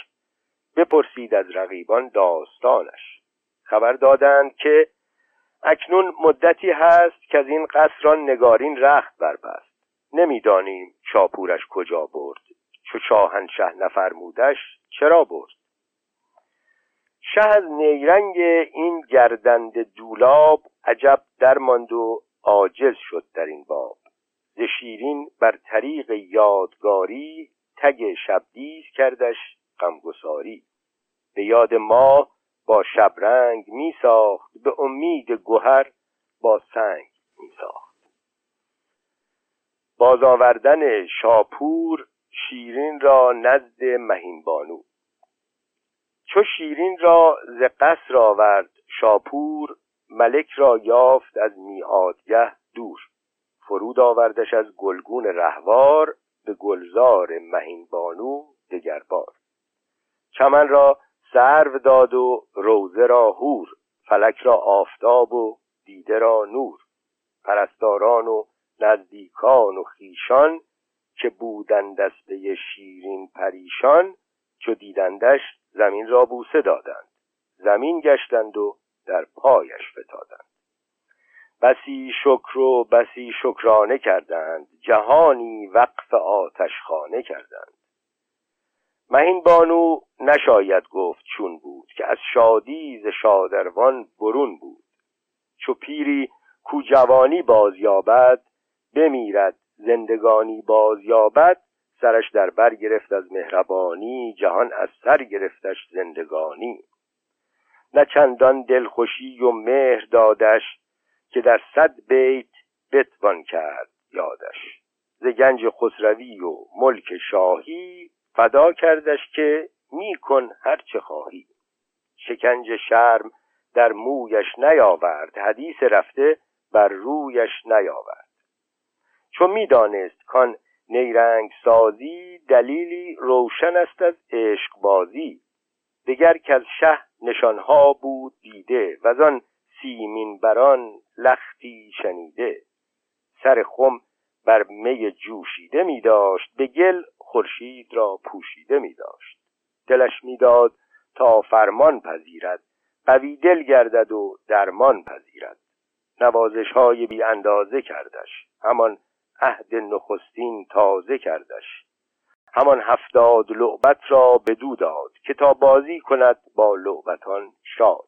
بپرسید از رقیبان داستانش. خبر دادند که اکنون مدتی هست که از این قصران نگارین رخت بربست. نمی‌دانیم شاپورش کجا برد. چو شاهنشه نفرمودش چرا برد؟ شه از نیرنگ این گردند دولاب عجب درماند و عاجز شد در این باب. ز شیرین بر طریق یادگاری تگ شبدیز کردش غمگساری. به یاد ما با شبرنگ می ساخت به امید گوهر با سنگ می ساخت باز آوردن شاپور شیرین را نزد مهین بانو چو شیرین را ز قصر آورد شاپور ملک را یافت از میادگه دور. فرود آوردش از گلگون رهوار به گلزار مهین بانو دگربار. چمن را سرو داد و روزه را هور فلک را آفتاب و دیده را نور پرستاران و نزدیکان و خیشان که بودند دسته شیرین پریشان چو دیدندش زمین را بوسه دادند زمین گشتند و در پایش فتادند. بسی شکر و بسی شکرانه کردند جهانی وقف آتشخانه کردند. مهین بانو نشاید گفت چون بود که از شادی ز شادروان برون بود. چو پیری کو جوانی بازیابد بمیرد زندگانی بازیابد سرش در بر گرفت از مهربانی جهان از سر گرفتش زندگانی. نه چندان دلخوشی و مهر دادش که در صد بیت بتوان کرد یادش. ز گنج خسروی و ملک شاهی فدا کردش که میکن هر چه خواهی. شکنج شرم در مویش نیاورد. حدیث رفته بر رویش نیاورد. چون می‌دانست کان نیرنگ سازی دلیلی روشن است از عشق بازی. دگر که از شه نشانها بود دیده و آن سیمین بران لختی شنیده. سر خم بر می جوشیده می داشت به گل خورشید را پوشیده می داشت. دلش می‌داد تا فرمان پذیرد قوی دل گردد و درمان پذیرد. نوازش های بی اندازه کردش همان عهد نخستین تازه کردش. همان هفتاد لعبت را بدو داد که تا بازی کند با لعبتان شاد.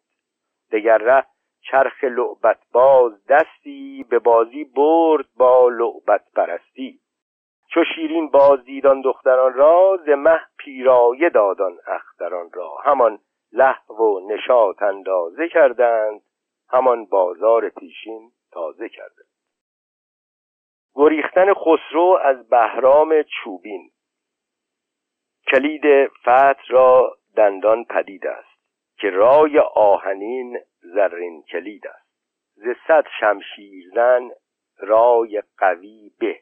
دگر ره چرخ لعبت باز دستی به بازی برد با لعبت پرستی. چو شیرین باز دیدان دختران را ز مه پیرایه دادان اختران را. همان لحو و نشاط اندازه کردند همان بازار پیشین تازه کردند. گریختن خسرو از بهرام چوبین. کلید فتح را دندان پدید است. که رای آهنین زرین کلید است. ز صد شمشیر زن رای قوی به.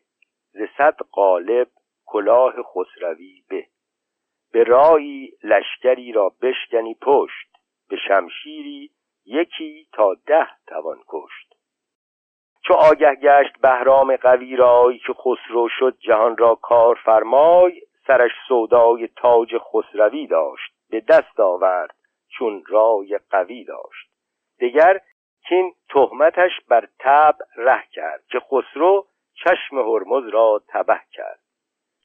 ز صد قالب کلاه خسروی به. به رایی لشکری را بشکنی پشت به شمشیری یکی تا ده توان کشت. چو آگه گشت بهرام قوی رای که خسرو شد جهان را کار فرمای سرش سودای تاج خسروی داشت. به دست آورد چون رای قوی داشت. دگر کین تهمتش بر تب ره کرد که خسرو چشم هرمز را تبه کرد.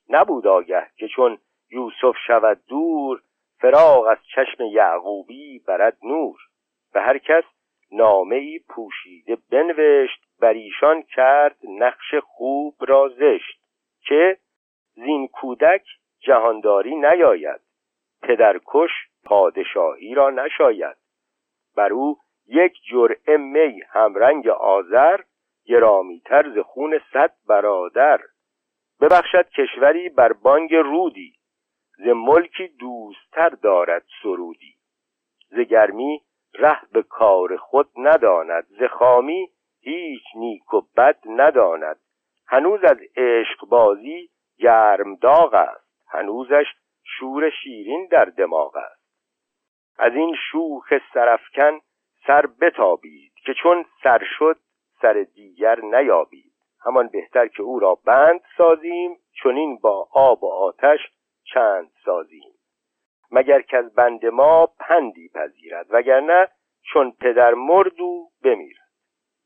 نبود آگه که چون یوسف شود دور فراغ از چشم یعقوبی برد نور. به هر کس نامه ای پوشیده بنوشت بر ایشان کرد نقش خوب را زشت که زین کودک جهانداری نیاید. پدرکش پادشاهی را نشاید. بر او یک جرعه می همرنگ آذر گرامیتر ز خون صد برادر. ببخشد کشوری بر بانگ رودی ز ملکی دوستتر دارد سرودی. ز گرمی ره به کار خود نداند ز خامی هیچ نیک و بد نداند. هنوز از عشق بازی گرم داغ است هنوزش شور شیرین در دماغ است. از این شوخ سرفکن سر بتابید که چون سر شد سر دیگر نیابید. همان بهتر که او را بند سازیم چنین با آب و آتش چند سازیم. مگر که از بند ما پندی پذیرد وگرنه چون پدر مرد و بمیرد.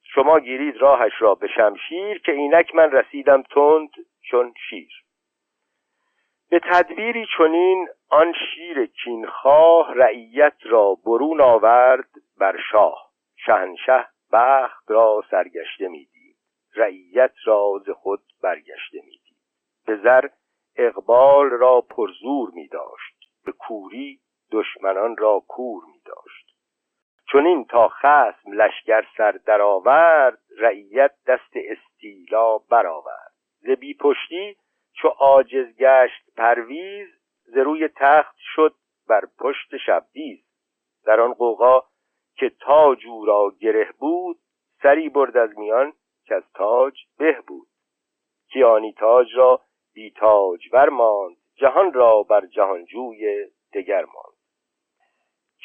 شما گیرید راهش را به شمشیر که اینک من رسیدم تند چون شیر. به تدبیری چنین آن شیر کینخواه رعیت را برون آورد بر شاه. شهنشه بخت را سرگشته می‌دید رعیت را ز خود برگشته می‌دید به زر اقبال را پرزور می داشت به کوری دشمنان را کور می داشت چون این تا خسم لشکر سر درآورد رعیت دست استیلا برآورد. ز بی پشتی چو عاجز گشت پرویز ز روی تخت شد بر پشت شبدیز. در آن قوقا که تاج او را گره بود سری برد از میان که از تاج به بود. کیانی تاج را بی تاج ماند جهان را بر جهانجوی دگر ماند.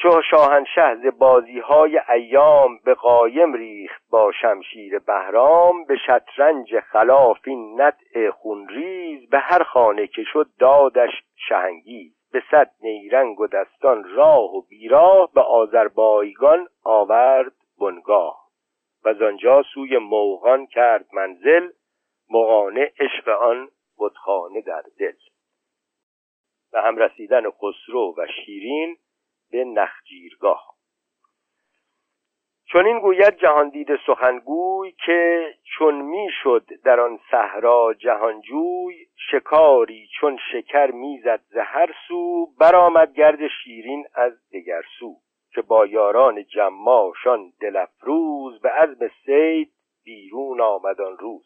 چو شاهنشه ز بازی های ایام به قایم ریخت با شمشیر بهرام به شطرنج خلاف این نطع خونریز به هر خانه که شد دادش شهنگیز. به صد نیرنگ و دستان راه و بیراه به آذربایگان آورد بنگاه. و زانجا سوی موغان کرد منزل مغانه عشق آن بتخانه در دل. و هم رسیدن خسرو و شیرین به نخجیرگاه. چون این گوید جهاندید سخنگوی که چون می‌شد در آن صحرا جهانجوی شکاری چون شکر می‌زد ز هر سو برآمد گرد شیرین از دگر سو که با یاران جماشان دلفروز به عزم سید بیرون آمدان روز.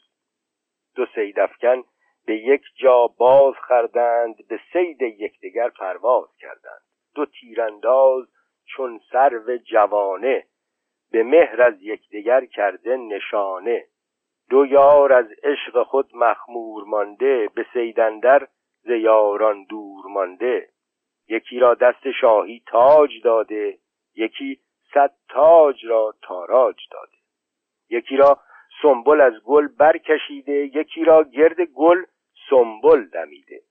دو سیدفکن به یک جا باز خردند به سید یکدیگر پرواز کردند. دو تیرانداز چون سرو جوانه به مهر از یکدیگر کرده نشانه. دو یار از عشق خود مخمور مانده به سیدندر زیاران دور مانده. یکی را دست شاهی تاج داده یکی صد تاج را تاراج داده. یکی را سنبل از گل برکشیده یکی را گرد گل سنبل دمیده.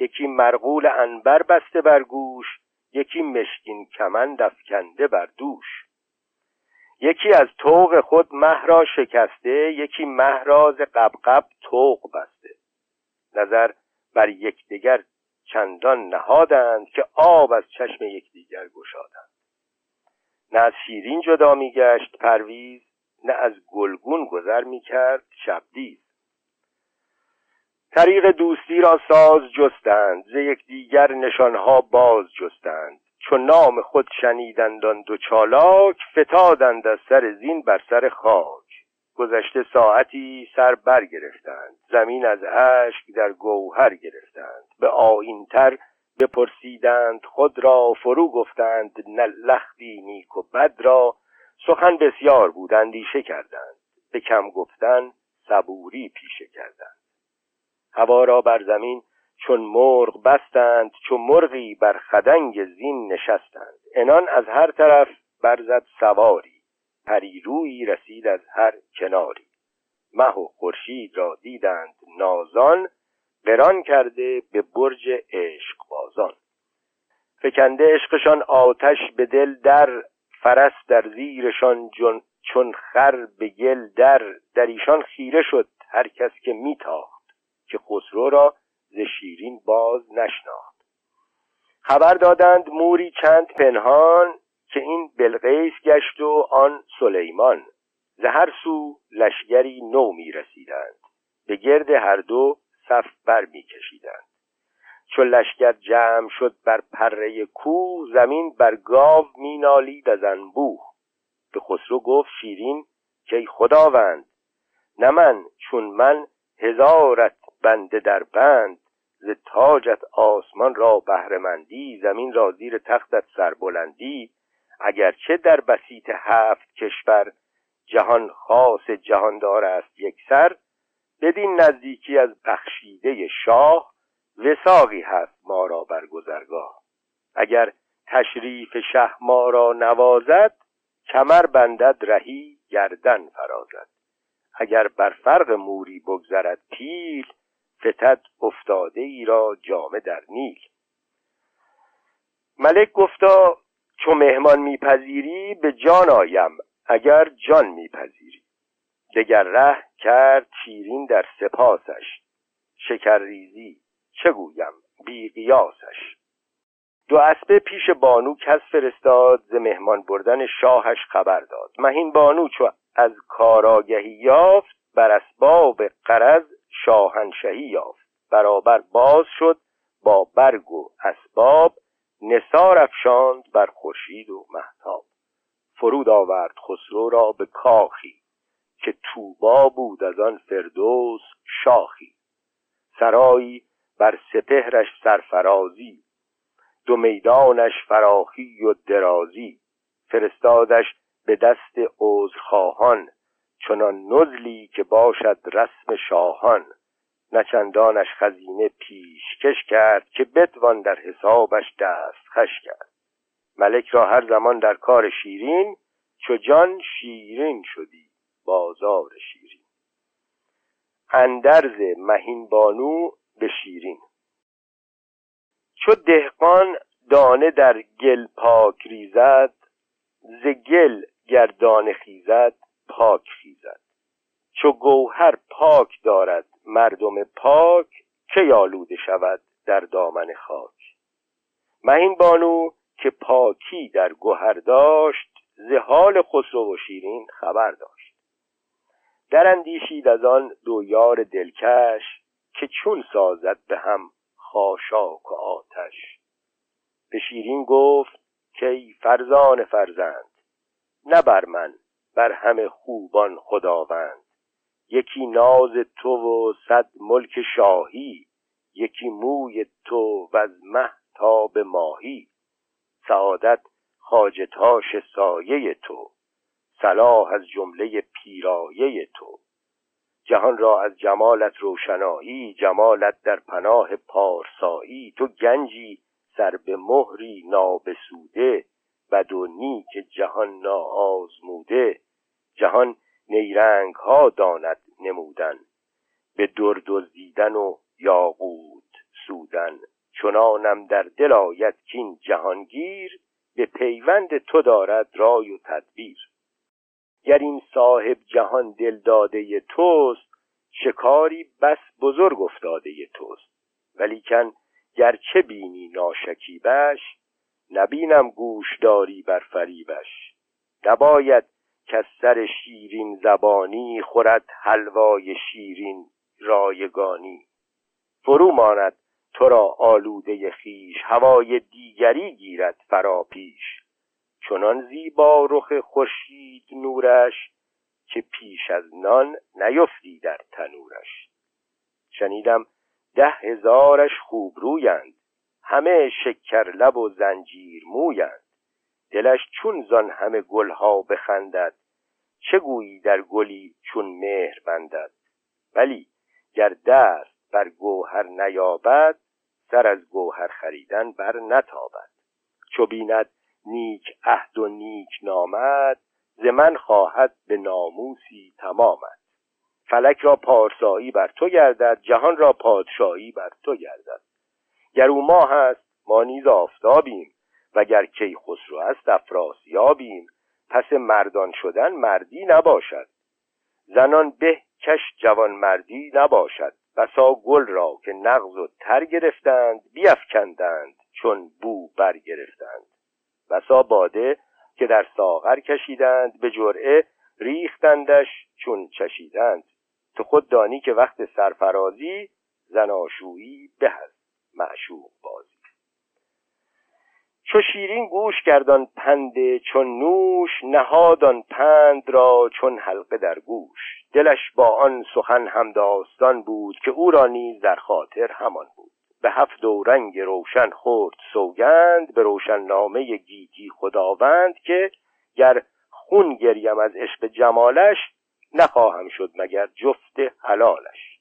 یکی مرغول انبر بسته بر گوش یکی مشکین کمند افکنده بر دوش. یکی از توق خود مه را شکسته یکی مه را ز قبقب توق بسته. نظر بر یکدیگر چندان نهادند که آب از چشم یکدیگر گشادند. نه از شیرین جدا میگشت پرویز نه از گلگون گذر می‌کرد شبدیز. طریق دوستی را ساز جستند ز یکدیگر نشانها باز جستند. چون نام خود شنیدند آن دو چالاک فتادند از سر زین بر سر خاک. گذشته ساعتی سر برگرفتند زمین از اشک در گوهر گرفتند. به آینتر بپرسیدند خود را فرو گفتند نه لختی نیک و بد را. سخن بسیار بود اندیشه کردند. به کم گفتن صبوری پیشه کردند. هوا را بر زمین چون مرغ بستند چون مرغی بر خدنگ زین نشستند. انان از هر طرف برزد سواری پریرویی رسید از هر کناری. مه و خورشید را دیدند نازان قران کرده به برج عشق بازان. فکنده عشقشان آتش به دل در فرس در زیرشان جن چون خر به گل در. در ایشان خیره شد هر کس که میتاخت. که خسرو را ز شیرین باز نشناخت. خبر دادند موری چند پنهان که این بلقیس گشت و آن سلیمان. ز هر سو لشگری نو می رسیدند. به گرد هر دو صف بر می کشیدند. چون لشگر جمع شد بر پره کو زمین بر گاو می نالید از انبوه. به خسرو گفت شیرین که خداوند نه من چون من هزارت بنده در بند ز تاجت آسمان را بهرهمندی زمین را زیر تختت سربلندی اگرچه در بسیط هفت کشور جهان خاص جهاندار است یک سر. بدین نزدیکی از بخشیده شاه وساقی هست ما را بر گذرگاه. اگر تشریف شه ما را نوازد کمر بندد رهی گردن فرازد. اگر بر فرق موری بگذرد پیل فتد افتاده ای را جامه در نیل. ملک گفتا چو مهمان میپذیری به جان آیم اگر جان میپذیری. دگر ره کرد شیرین در سپاسش شکرریزی چه گویم؟ بی قیاسش. دو اسبه پیش بانو کس فرستاد ز مهمان بردن شاهش خبر داد. مهین بانو چو از کاراگهی یافت بر اسباب قرض شاهنشهی یافت. برابر باز شد با برگ و اسباب نثار افشاند بر خورشید و محتاب فرود آورد خسرو را به کاخی که توبا بود از آن فردوس شاخی. سرایی بر سپهرش سرفرازی دو میدانش فراخی و درازی. فرستادش به دست عذرخواهان. چنان نزلی که باشد رسم شاهان. نچندانش خزینه پیشکش کرد که بتوان در حسابش دست خش کرد. ملک را هر زمان در کار شیرین چو جان شیرین شدی بازار شیرین. اندرز مهین بانو به شیرین. چو دهقان دانه در گل پاک ریزد ز گل گردان خیزد پاک خیزد. چو گوهر پاک دارد مردم پاک که یالوده شود در دامن خاک؟ مهین بانو که پاکی در گوهر داشت ز حال خسرو و شیرین خبر داشت. در اندیشید از آن دو یار دلکش که چون سازد به هم خاشاک و آتش. به شیرین گفت که فرزان فرزند نه بر من بر همه خوبان خداوند. یکی ناز تو و صد ملک شاهی یکی موی تو و از مه تا به ماهی. سعادت خاجتاش سایه تو صلاح از جمله پیرایه تو. جهان را از جمالت روشنایی جمالت در پناه پارسایی. تو گنجی سر به مهری نابسوده. بد و نیک جهان ناآزموده جهان نیرنگ ها داند نمودن به در دزدیدن و یاقوت سودن. چنانم در دل آید کین جهانگیر به پیوند تو دارد رای و تدبیر. گر این صاحب جهان دل داده توست شکاری بس بزرگ افتاده توست. ولیکن گرچه بینی ناشکیبش نبینم گوش داری بر فریبش. نباید که سر شیرین زبانی خورد حلوای شیرین رایگانی. فرو ماند تو را آلوده خیش هوای دیگری گیرد فرا پیش. چنان زیبا رخ خورشید نورش که پیش از نان نیفتی در تنورش. شنیدم ده هزارش خوب رویند. همه شکر لب و زنجیر مویند. دلش چون زان همه گلها بخندد چه گویی در گلی چون مهر بندد؟ ولی گر دست بر گوهر نیابد سر از گوهر خریدن بر نتابد. چو بیند نیک عهد و نیک نامد ز من خواهد به ناموسی تمامد فلک را پارسایی بر تو گردد جهان را پادشاهی بر تو گردد. گر او ماه هست ما نیز آفتابیم. وگر کی خسرو است افراسیابیم. پس مردان شدن مردی نباشد. زنان به کش جوان مردی نباشد. بسا گل را که نغز و تر گرفتند بیافکندند چون بو برگرفتند. بسا باده که در ساغر کشیدند به جرعه ریختندش چون چشیدند. تو خود دانی که وقت سرفرازی زناشویی به از معشوق بازی. چو شیرین گوش کردان پند چون نوش نهادان پند را چون حلقه در گوش. دلش با آن سخن همداستان بود که او را نیز در خاطر همان بود. به هفت و رنگ روشن خورد سوگند به روشن نامه گیتی خداوند که گر خون گریم از عشق جمالش نخواهم شد مگر جفت حلالش.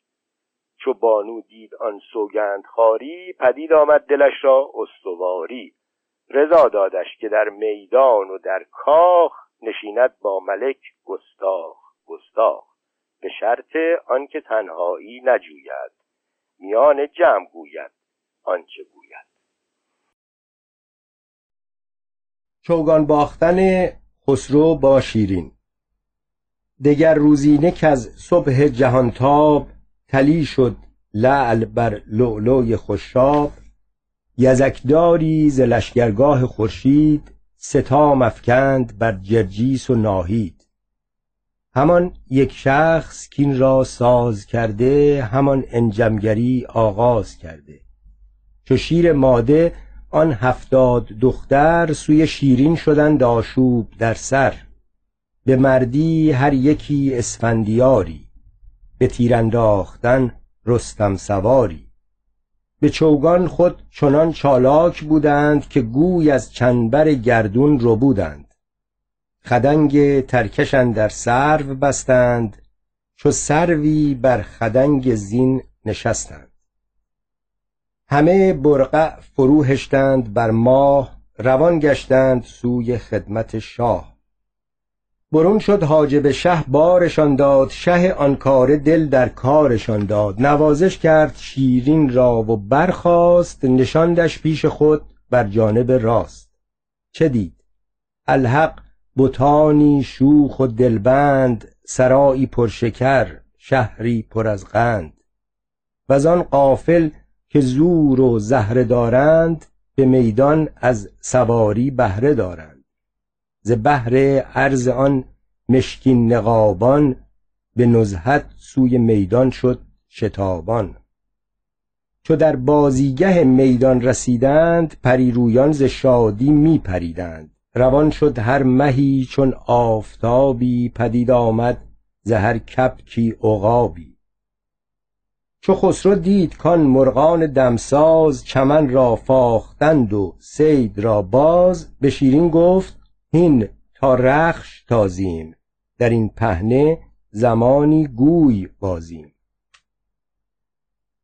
چو بانو دید آن سوگند خاری پدید آمد دلش را استواری. رضا دادش که در میدان و در کاخ نشیند با ملک گستاخ گستاخ. به شرط آنکه تنهایی نجوید. میان جمع گوید آنچه گوید. چوگان باختن خسرو با شیرین. دگر روزینه که از صبح جهانتاب تلی شد لعل بر لؤلؤی خوشاب یزکداری ز لشکرگاه خورشید ستام افکند بر جرجیس و ناهید. همان یک شخص کین را ساز کرده همان انجمگری آغاز کرده. چو شیر ماده آن هفتاد دختر سوی شیرین شدند آشوب در سر. به مردی هر یکی اسفندیاری. به تیر انداختن رستم سواری. به چوگان خود چنان چالاک بودند که گوی از چنبر گردون رو بودند. خدنگ ترکش اندر سرو بستند چو سروی بر خدنگ زین نشستند. همه برقع فرو هشتند بر ماه روان گشتند سوی خدمت شاه. برون شد حاجب شه بارشان داد شه آن کار دل در کارشان داد. نوازش کرد شیرین را و برخاست نشاندش پیش خود بر جانب راست. چه دید؟ الحق بتانی شوخ و دلبند سرایی پرشکر شهری پر از قند. و آن قافل که زور و زهره دارند به میدان از سواری بهره دارند. ز بهر عرض آن مشکین نقابان به نزهت سوی میدان شد شتابان. چو در بازیگه میدان رسیدند پریرویان ز شادی می پریدند. روان شد هر مهی چون آفتابی پدید آمد ز هر کپکی عقابی. چو خسرو دید کان مرغان دمساز چمن را فاختند و صید را باز به شیرین گفت هین تا رخش تازیم. در این پهنه زمانی گوی بازیم.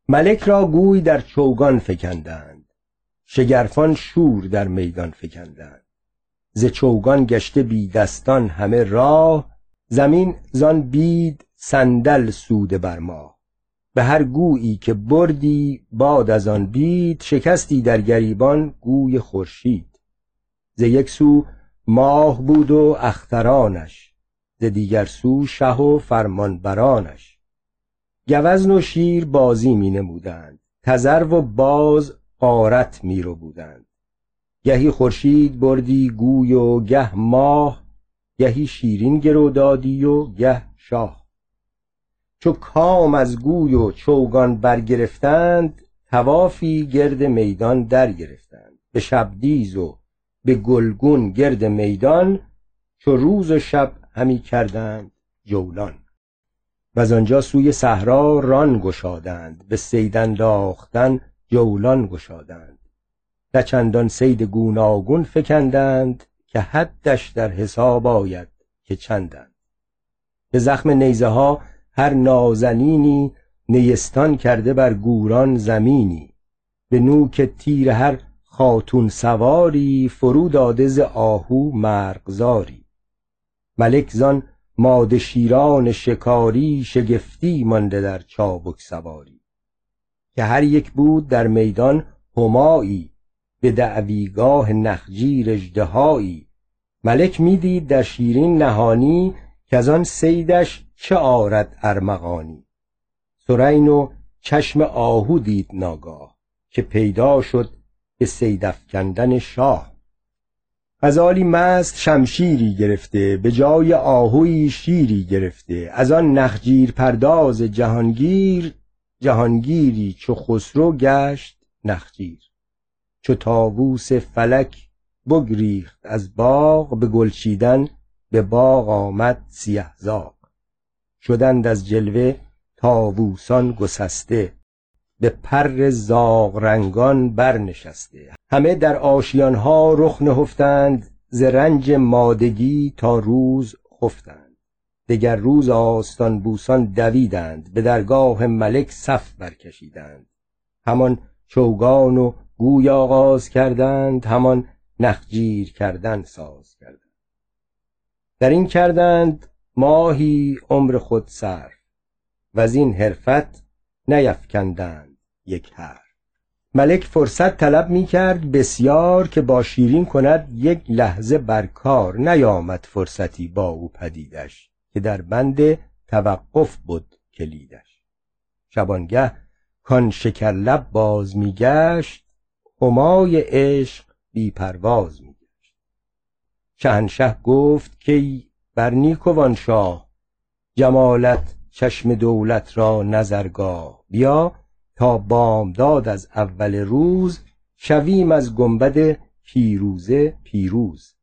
ملک را گوی در چوگان فکندند. شگرفان شور در میدان فکندند. ز چوگان گشته بی دستان همه راه. زمین زان بید صندل سوده بر ما. به هر گویی که بردی باد از آن بید. شکستی در گریبان گوی خورشید. ز یک سو ماه بود و اخترانش ز دیگر سو شه و فرمانبرانش. گوزن و شیر بازی می نمودند تذرو و باز قارت می رو بودند گهی خورشید بردی گوی و گه ماه گهی شیرین گرو دادی و گه شاه. چو کام از گوی و چوگان برگرفتند توافی گرد میدان در گرفتند به شبدیز و به گلگون گرد میدان چو روز و شب همی کردند جولان و از آنجا سوی صحرا ران گشادند به صید انداختن جولان گشادند. نه چندان صید گوناگون فکندند که حدش در حساب آید که چندند. به زخم نیزه ها هر نازنینی نیستان کرده بر گوران زمینی. به نوک تیر هر خاتون سواری فرو داده ز آهو مرغزاری. ملک زان ماده شیران شکاری شگفتی مانده در چابک سواری. که هر یک بود در میدان همایی به دعویگاه نخجیر اژدهایی. ملک می‌دید در شیرین نهانی که از آن سیدش چه آرد ارمغانی. سرین و چشم آهو دید ناگاه که پیدا شد به سیدفکندن شاه. غزالی مست شمشیری گرفته به جای آهوی شیری گرفته. از آن نخجیر پرداز جهانگیر جهانگیری چو خسرو گشت نخجیر. چو تاووس فلک بگریخت از باغ به گلچیدن به باغ آمد سیه زاغ. شدند از جلوه تاووسان گسسته. به پر زاغ رنگان برنشسته. همه در آشیانها رخ نهفتند ز رنج مادگی تا روز خفتند. دگر روز آستان بوسان دویدند به درگاه ملک صف برکشیدند. همان چوگان و گوی آغاز کردند همان نخجیر کردن ساز کردند. در این کردند ماهی عمر خود صرف. از این حرفت نیفکندند یک حرف. ملک فرصت طلب می کرد بسیار که با شیرین کند یک لحظه بر کار نیامد فرصتی با او پدیدش که در بند توقف بود کلیدش. شبانگه کان شکر لب باز میگشت همای عشق بی پرواز میگشت. شهنشه گفت که بر نیکوان شاه جمالت چشم دولت را نظرگاه. بیا تا بامداد از اول روز شویم از گنبد پیروزه پیروز.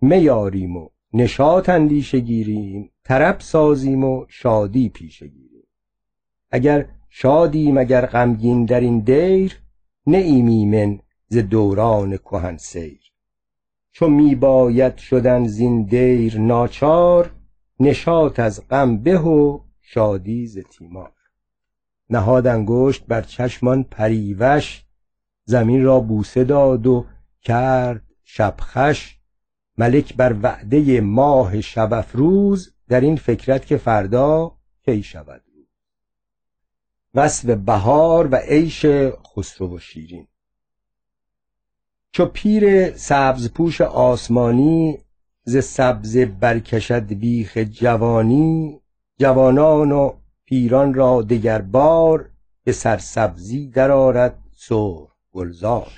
میاریم و نشاط اندیشه گیریم طرب سازیم و شادی پیشه گیریم. اگر شادیم اگر غمگین در این دیر نه ایمیمن ز دوران کهن سیر. چو میباید شدن زین دیر ناچار نشاط از غم به و شادی ز تیمار. نهاد انگشت بر چشمان پریوش زمین را بوسه داد و کرد شبخش. ملک بر وعده ماه شب افروز در این فکرت که فردا کی شود روز. وصف بهار و عیش خسرو و شیرین. چو پیر سبزپوش آسمانی ز سبزه برکشد بیخ جوانی جوانان و پیران را دگر بار به سرسبزی درآرد سرخ گلزار.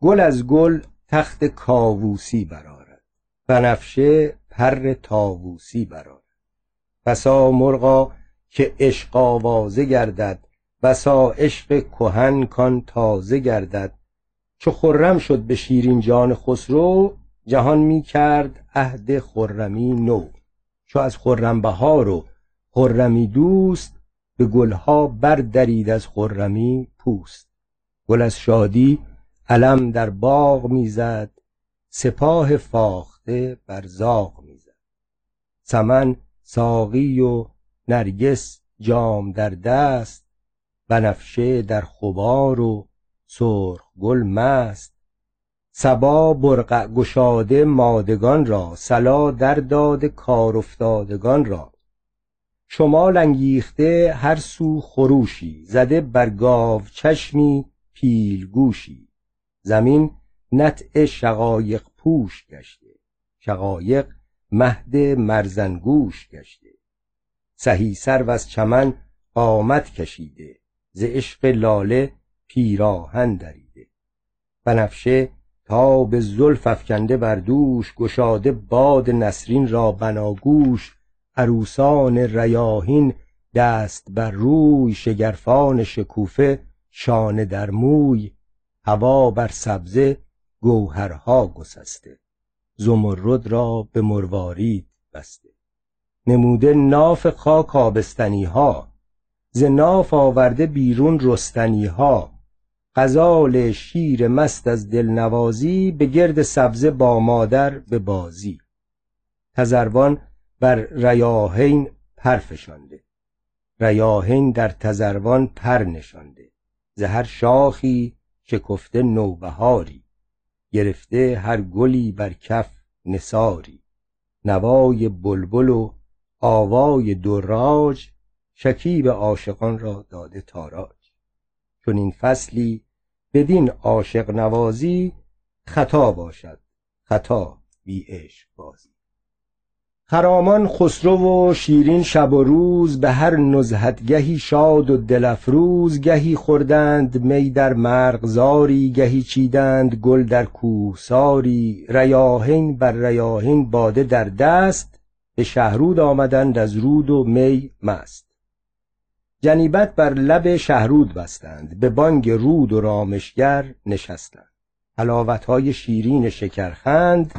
گل از گل تخت کاووسی برآرد بنفشه پر طاووسی برآرد. بسا مرغا که عشق آوازه گردد بسا عشق کهن کان تازه گردد. چو خرم شد به شیرین جان خسرو جهان می کرد عهد خرمی نو. چو از خرم بهار و خرمی دوست به گلها بردرید از خرمی پوست. گل از شادی علم در باغ می‌زد سپاه فاخته بر زاغ می‌زد. سمن ساقی و نرگس جام در دست بنفشه در خبار و سرخ گل مست. سبا برقع گشاده مادگان را سلا در داد کار افتادگان را. شما لنگیخته هر سو خروشی زده بر گاو چشمی پیلگوشی. زمین نطع شقایق پوش گشته شقایق مهد مرزنگوش گشته. سهی سرو از چمن قامت کشیده ز عشق لاله پیراهن دریده. بنفشه تا به زلف افکنده بر دوش گشاده باد نسرین را بناگوش عروسان ریاهین دست بر روی شگرفان شکوفه شانه در موی هوا بر سبزه گوهرها گسسته. زمرد را به مروارید بسته. نموده ناف خاک آبستنی ها ز ناف آورده بیرون رستنی ها غزال شیر مست از دلنوازی به گرد سبزه با مادر به بازی. تزروان بر ریاهین پر فشانده. ریاهین در تزروان پر نشانده. ز هر شاخی شکفته نوبهاری. گرفته هر گلی بر کف نساری نوای بلبل و آوای دراج شکیب عاشقان را داده تاراج. چون این فصلی بدین عاشق نوازی خطا باشد. خطا بی عشق بازی. خرامان خسرو و شیرین شب و روز به هر نزهتگهی شاد و دلفروز گهی خوردند می در مرغزاری گهی چیدند گل در کوهساری ریاهین بر ریاهین باده در دست به شهرود آمدند از رود و می مست. جنیبت بر لب شهرود بستند به بانگ رود و رامشگر نشستند. حلاوتهای شیرین شکرخند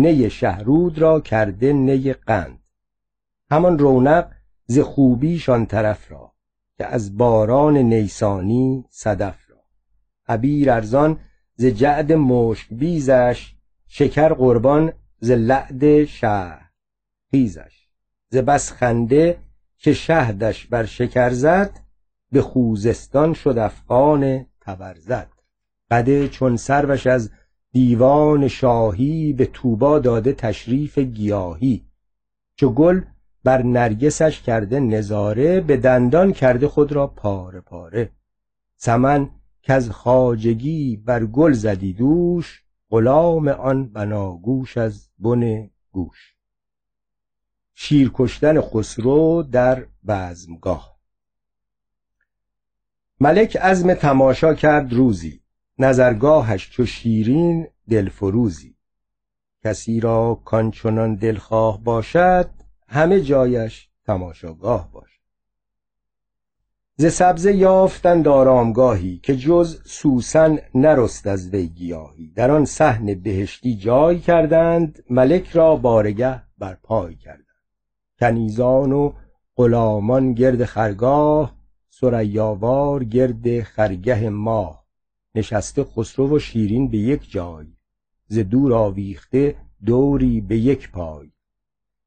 نی شهرود را کرده نی قند. همان رونق ز خوبیشان طرف را که از باران نیسانی صدف را. عبیر ارزان ز جعد مشک بیزش شکر قربان ز لعد شهر خیزش. ز بس خنده که شهدش بر شکر زد به خوزستان شد افغان تبرزد قده چون سروش از دیوان شاهی به توبا داده تشریف گیاهی. چو گل بر نرگسش کرده نظاره به دندان کرده خود را پاره پاره. سمن از خاجگی بر گل زدی دوش غلام آن بناگوش از بن گوش. شیر کشتن خسرو در بزمگاه. ملک عزم تماشا کرد روزی. نظرگاهش چو شیرین دلفروزی. کسی را کانچنان دلخواه باشد همه جایش تماشاگاه باشد. ز سبزه یافتند آرامگاهی که جز سوسن نرست از وی گیاهی. در آن صحن بهشتی جای کردند ملک را بارگه بر پای کردند. کنیزان و غلامان گرد خرگاه سریاوار گرد خرگه ماه. نشسته خسرو و شیرین به یک جای ز دور آویخته دوری به یک پای.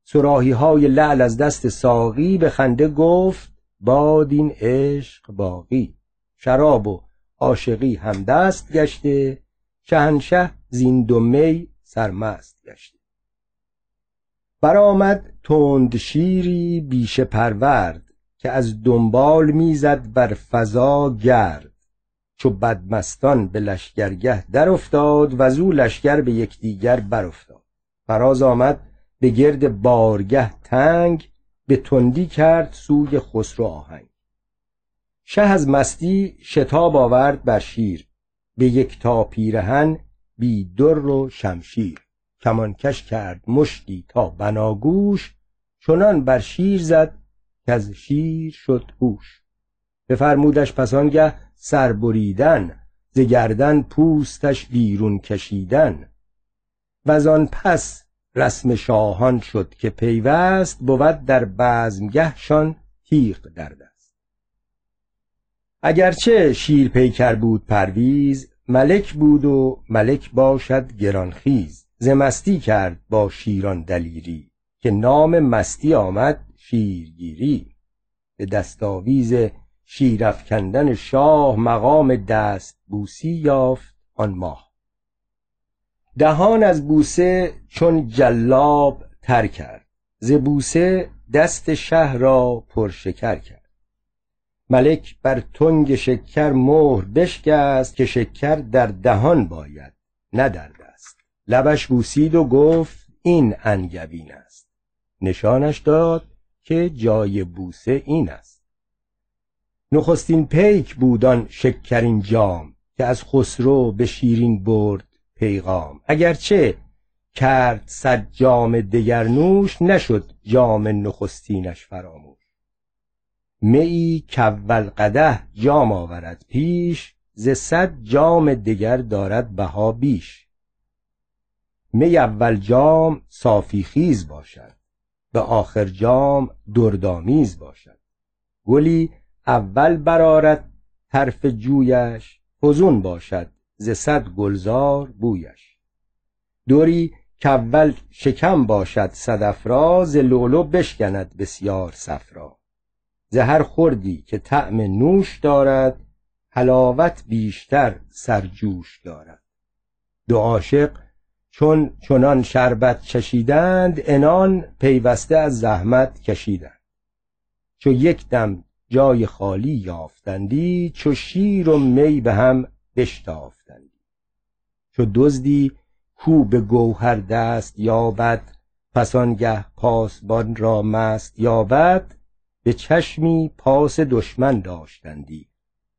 سراحی های لعل از دست ساقی به خنده گفت باد این عشق باقی. شراب و عاشقی هم دست گشته شهنشه زین دو می سرمست گشته. برآمد تند شیری بیشه پرورد که از دنبال می‌زد بر فضا گرد. چو بدمستان به لشگرگه در افتاد و زو لشگر به یکدیگر برافتاد. فراز آمد به گرد بارگه تنگ به تندی کرد سوی خسرو آهنگ. شه از مستی شتاب آورد بر شیر به یک تا پیرهن بی در و شمشیر. کمانکش کرد مشتی تا بناگوش چنان بر شیر زد که از شیر شد هوش. بفرمودش پس آنگه سر بریدن ز گردن پوستش بیرون کشیدن. و آن پس رسم شاهان شد که پیوست بود در بزمگهشان تیغ در دست. اگرچه شیر پیکر بود پرویز ملک بود و ملک باشد گرانخیز. ز مستی کرد با شیران دلیری که نام مستی آمد شیرگیری. به دستاویز شیرافکندن شاه مقام دست بوسی یافت آن ماه. دهان از بوسه چون جلاب تر کرد. ز بوسه دست شه را پرشکر کرد. ملک بر تنگ شکر مهر بشکست که شکر در دهان باید نه در دست. لبش بوسید و گفت این انگبین است. نشانش داد که جای بوسه این است. نخستین پیک بودان شکرین جام که از خسرو به شیرین برد پیغام. اگرچه کرد صد جام دگر نوش نشد جام نخستینش فراموش. میی کول قده جام آورد پیش ز صد جام دگر دارد بها بیش. می اول جام صافی خیز باشد به آخر جام دردامیز باشد. گلی اول برارد حرف جویش فزون باشد ز صد گلزار بویش. دوری کول شکم باشد صدف را ز لولو بشکند بسیار صفرا. ز هر خوردی که طعم نوش دارد حلاوت بیشتر سرجوش دارد. دو عاشق چون چنان شربت چشیدند انان پیوسته از زحمت کشیدند. چو یک دم جای خالی یافتندی چو شیر و می به هم بشتافتندی. چو دزدی کو به گوهر دست یابد پس آنگه پاسبان را مست یابد به چشمی پاس دشمن داشتندی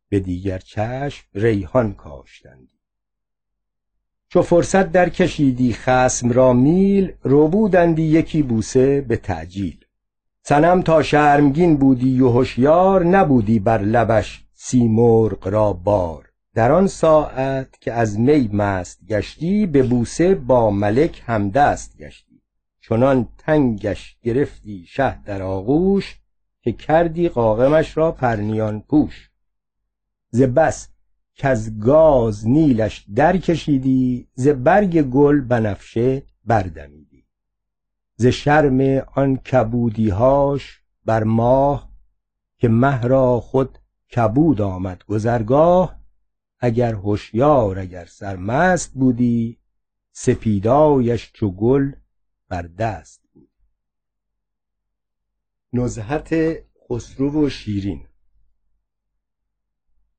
به دیگر چشم ریحان کاشتندی. چو فرصت در کشیدی خسم را میل ربودندی یکی بوسه به تعجیل. سنم تا شرمگین بودی و هوشیار نبودی بر لبش سیمرغ را بار. در آن ساعت که از می مست گشتی به بوسه با ملک همدست گشتی. چنان تنگش گرفتی شه در آغوش که کردی قاقمش را پرنیان پوش. ز بس از گاز نیلش در کشیدی ز برگ گل بنفشه بردمیدی. ز شرم آن کبودیهاش بر ماه که مه را خود کبود آمد گذرگاه اگر هوشیار اگر سرمست بودی سپیدایش چو گل بر دست بود نزهت خسرو و شیرین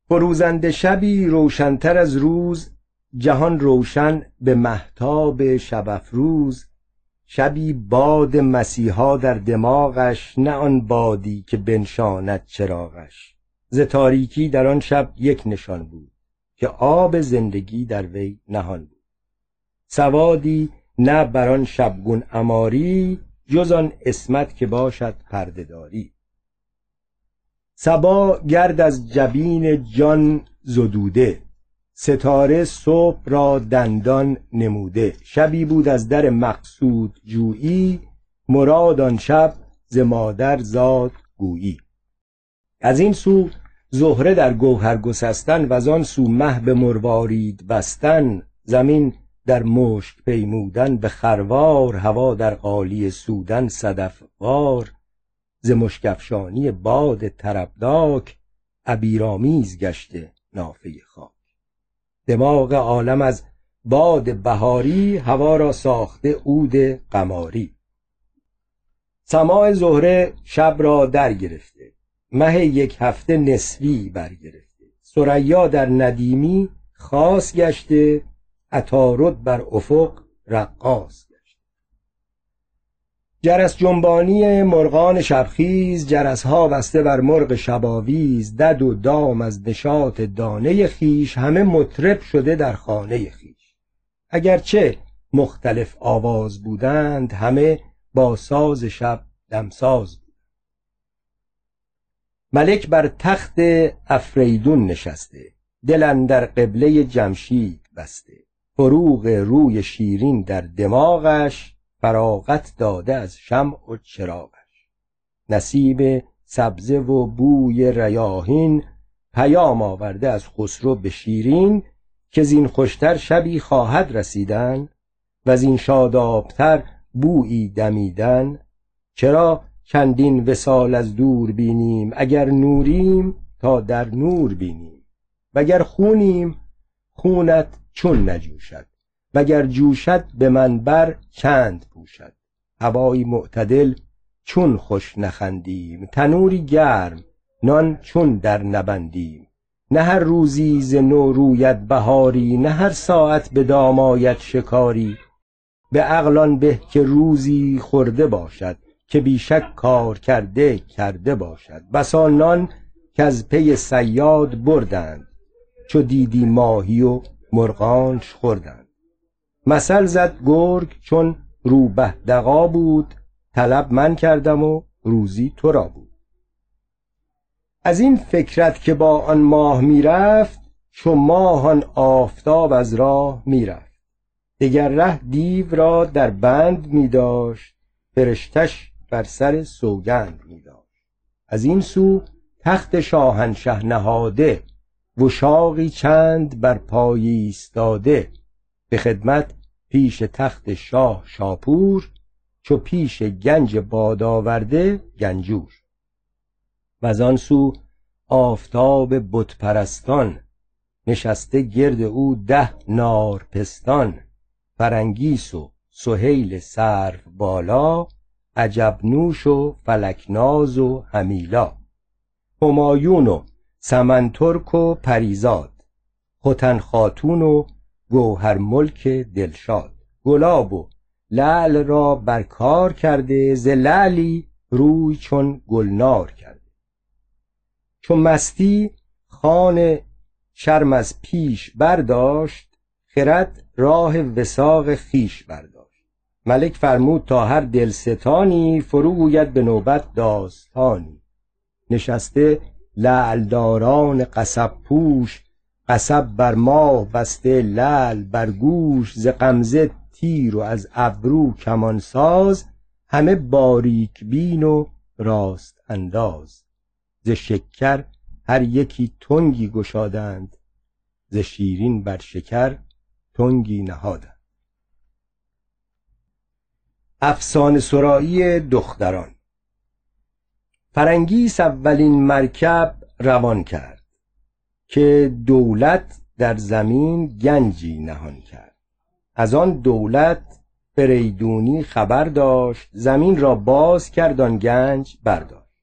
فروزنده شبی روشنتر از روز جهان روشن به محتاب شب افروز. شبی باد مسیحا در دماغش نه آن بادی که بنشاند چراغش. ز تاریکی در آن شب یک نشان بود که آب زندگی در وی نهان بود. سوادی نه بر آن شبگون اماری جز آن اسمت که باشد پردهداری. صبا گرد از جبین جان زدوده ستاره صبح را دندان نموده. شبی بود از در مقصود جویی مراد آن شب ز مادر زاد گویی. از این سو زهره در گوهر گسستن و آن سو مه به مروارید بستن زمین در مشک پیمودن به خروار هوا در قالی سودن صدفوار ز مشکفشانی باد طربناک عبیرآمیز گشته نافه خاک. دماغ عالم از باد بهاری هوا را ساخته عود قماری. سماع زهره شب را در گرفته مه یک هفته نسبی برگرفته. سریا در ندیمی خاص گشته عطارد بر افق رقاص. جرس جنبانی مرغان شبخیز جرس ها بسته بر مرغ شباویز دد و دام از نشاط دانه خیش همه مطرب شده در خانه خیش اگرچه مختلف آواز بودند همه با ساز شب دمساز بود ملک بر تخت افریدون نشسته دل در قبله جمشید بسته. فروغ روی شیرین در دماغش فراغت داده از شمع و چراغش. نصیب سبزه و بوی ریاهین پیام آورده از خسرو به شیرین که زین خوشتر شبی خواهد رسیدن و زین شادابتر بویی دمیدن. چرا چندین وسال از دور بینیم اگر نوریم تا در نور بینیم. وگر خونیم خونت چون نجوشد. وگر جوشد به من بر چند پوشد؟ هوایی معتدل چون خوش نخندیم تنوری گرم نان چون در نبندیم. نه هر روزی ز نو روید بهاری نه هر ساعت به دام آید شکاری. به عقلان به که روزی خورده باشد که بیشک کار کرده کرده باشد. بسا نان از پی صیاد بردند چو دیدی ماهی و مرغانش خوردند. مثل زد گرگ چون روبه دقا بود طلب من کردم و روزی تو را بود. از این فکرت که با آن ماه می‌رفت چو ماه آن آفتاب از راه می‌رفت. دگر ره دیو را در بند می داشت فرشتش بر سر سوگند می داشت از این سو تخت شاهنشه نهاده وشاقی چند بر پای ایستاده. به خدمت پیش تخت شاه شاپور چو پیش گنج باد آورده گنجور. و آن سو آفتاب بت پرستان نشسته گرد او ده نارپستان فرنگیس و سهیل سرو بالا عجب نوش و فلکناز و همیلا. همایون و سمن ترک و پریزاد ختن خاتون و گوهر ملک دلشاد. گلاب و لعل را بر کار کرده ز لعلی روی چون گلنار کرده. چون مستی خان شرم از پیش برداشت خرد راه وساق خیش برداشت. ملک فرمود تا هر دلستانی فرو گوید به نوبت داستانی. نشسته لعلداران قصب پوش قصب بر ماه بسته لعل بر گوش ز غمزه تیر و از ابرو کمان ساز. همه باریک بین و راست انداز. ز شکر هر یکی تنگی گشادند ز شیرین بر شکر تنگی نهادند. افسانه سرایی دختران. فرنگیس اولین مرکب روان کرد. که دولت در زمین گنجی نهان کرد. از آن دولت فریدونی خبر داشت زمین را باز کرد آن گنج برداشت.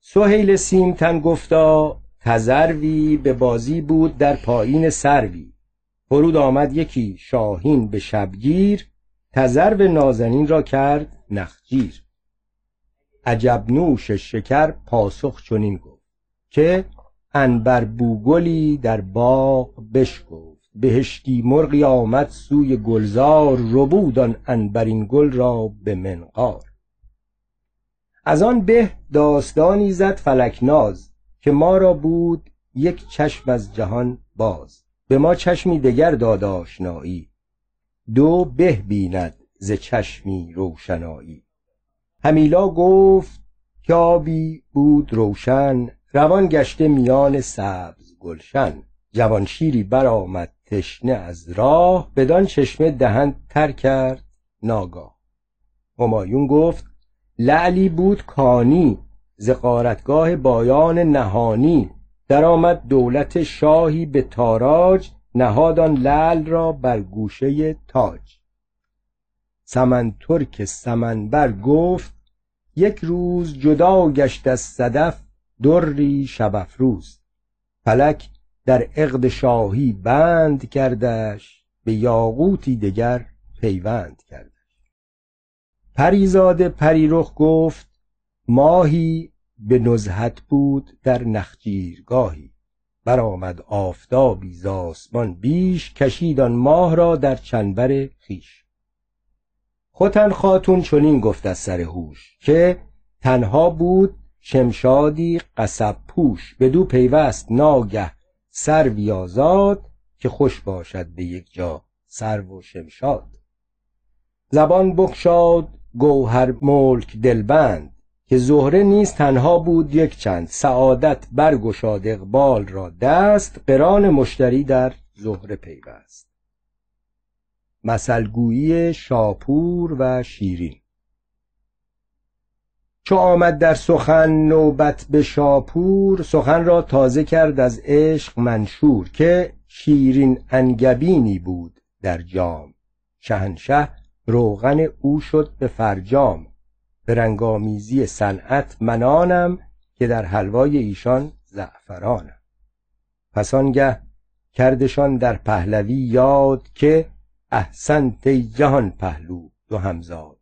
سهیل سیمتن گفتا تزروی به بازی بود در پایین سروی. فرود آمد یکی شاهین به شبگیر تزرو نازنین را کرد نخجیر. عجب نوش شکر پاسخ چنین گفت که انبر بوگلی در باغ بشکفت. بهشتی مرغی آمد سوی گلزار ربود آن عنبرین گل را به منقار. از آن به داستانی زد فلکناز که ما را بود یک چشم از جهان باز. به ما چشمی دگر داد آشنایی. دو به بیند ز چشمی روشنایی. همیلا گفت کابی بود روشن روان گشته میان سبز گلشن. جوان شیری برآمد تشنه از راه بدان چشمه دهن تر کرد ناگاه. همایون گفت لعلی بود کانی ز غارتگاه بایان نهانی. درآمد دولت شاهی به تاراج نهادان لعل را بر گوشه تاج. سمن ترک سمنبر گفت یک روز جدا گشت از صدف دری شب فلک در عقد شاهی بند کردش به یاقوتی دگر پیوند کردش. پریزاد پریرخ گفت ماهی به نزهت بود در نخجیرگاهی. برآمد آفتابی ز آسمان بیش کشید آن ماه را در چنبر خویش. ختن خاتون چنین گفت از سر هوش که تنها بود شمشادی قصب پوش بدو پیوست ناگه سروی آزاد که خوش باشد به یک جا سرو و شمشاد. زبان بگشاد گوهر ملک دلبند که زهره نیز تنها بود یک چند سعادت برگشاد اقبال را دست قران مشتری در زهره پیوست. مثلگویی شاپور و شیرین چو آمد در سخن نوبت به شاپور سخن را تازه کرد از عشق منشور که شیرین انگبینی بود در جام. شهنشه روغن او شد به فرجام. به رنگامیزی صنعت منانم که در حلوای ایشان زعفرانم. پس آنگه کردشان در پهلوی یاد که احسنت جهان پهلو دو همزاد.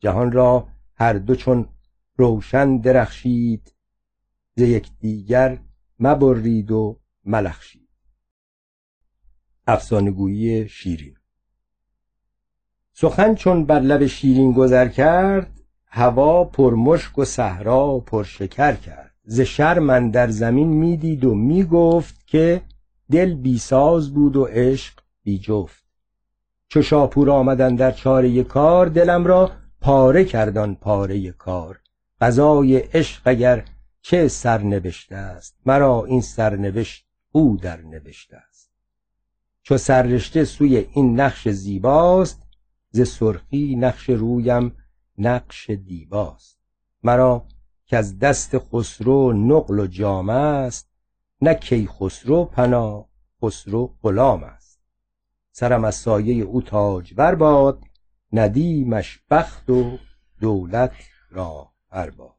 جهان را هر دو چون روشن درخشید ز یکدیگر مبرید و ملخشید. افسانه‌گویی شیرین. سخن چون بر لب شیرین گذر کرد هوا پرمشک و صحرا پرشکر کرد. ز شرم در زمین می‌دید و می‌گفت که دل بیساز بود و عشق بی جفت چو شاپور آمدن در چاره کار دلم را پاره کردان پاره کار. قضای عشق اگر چه سرنوشته است مرا این سرنوشت او در نوشته است. چو سررشته سوی این نقش زیباست ز سرخی نقش رویم نقش دیباست. مرا که از دست خسرو نقل و جام است نه کی خسرو پنا خسرو غلام است. سرم از سایه او تاجور باد ندیمش بخت و دولت را باد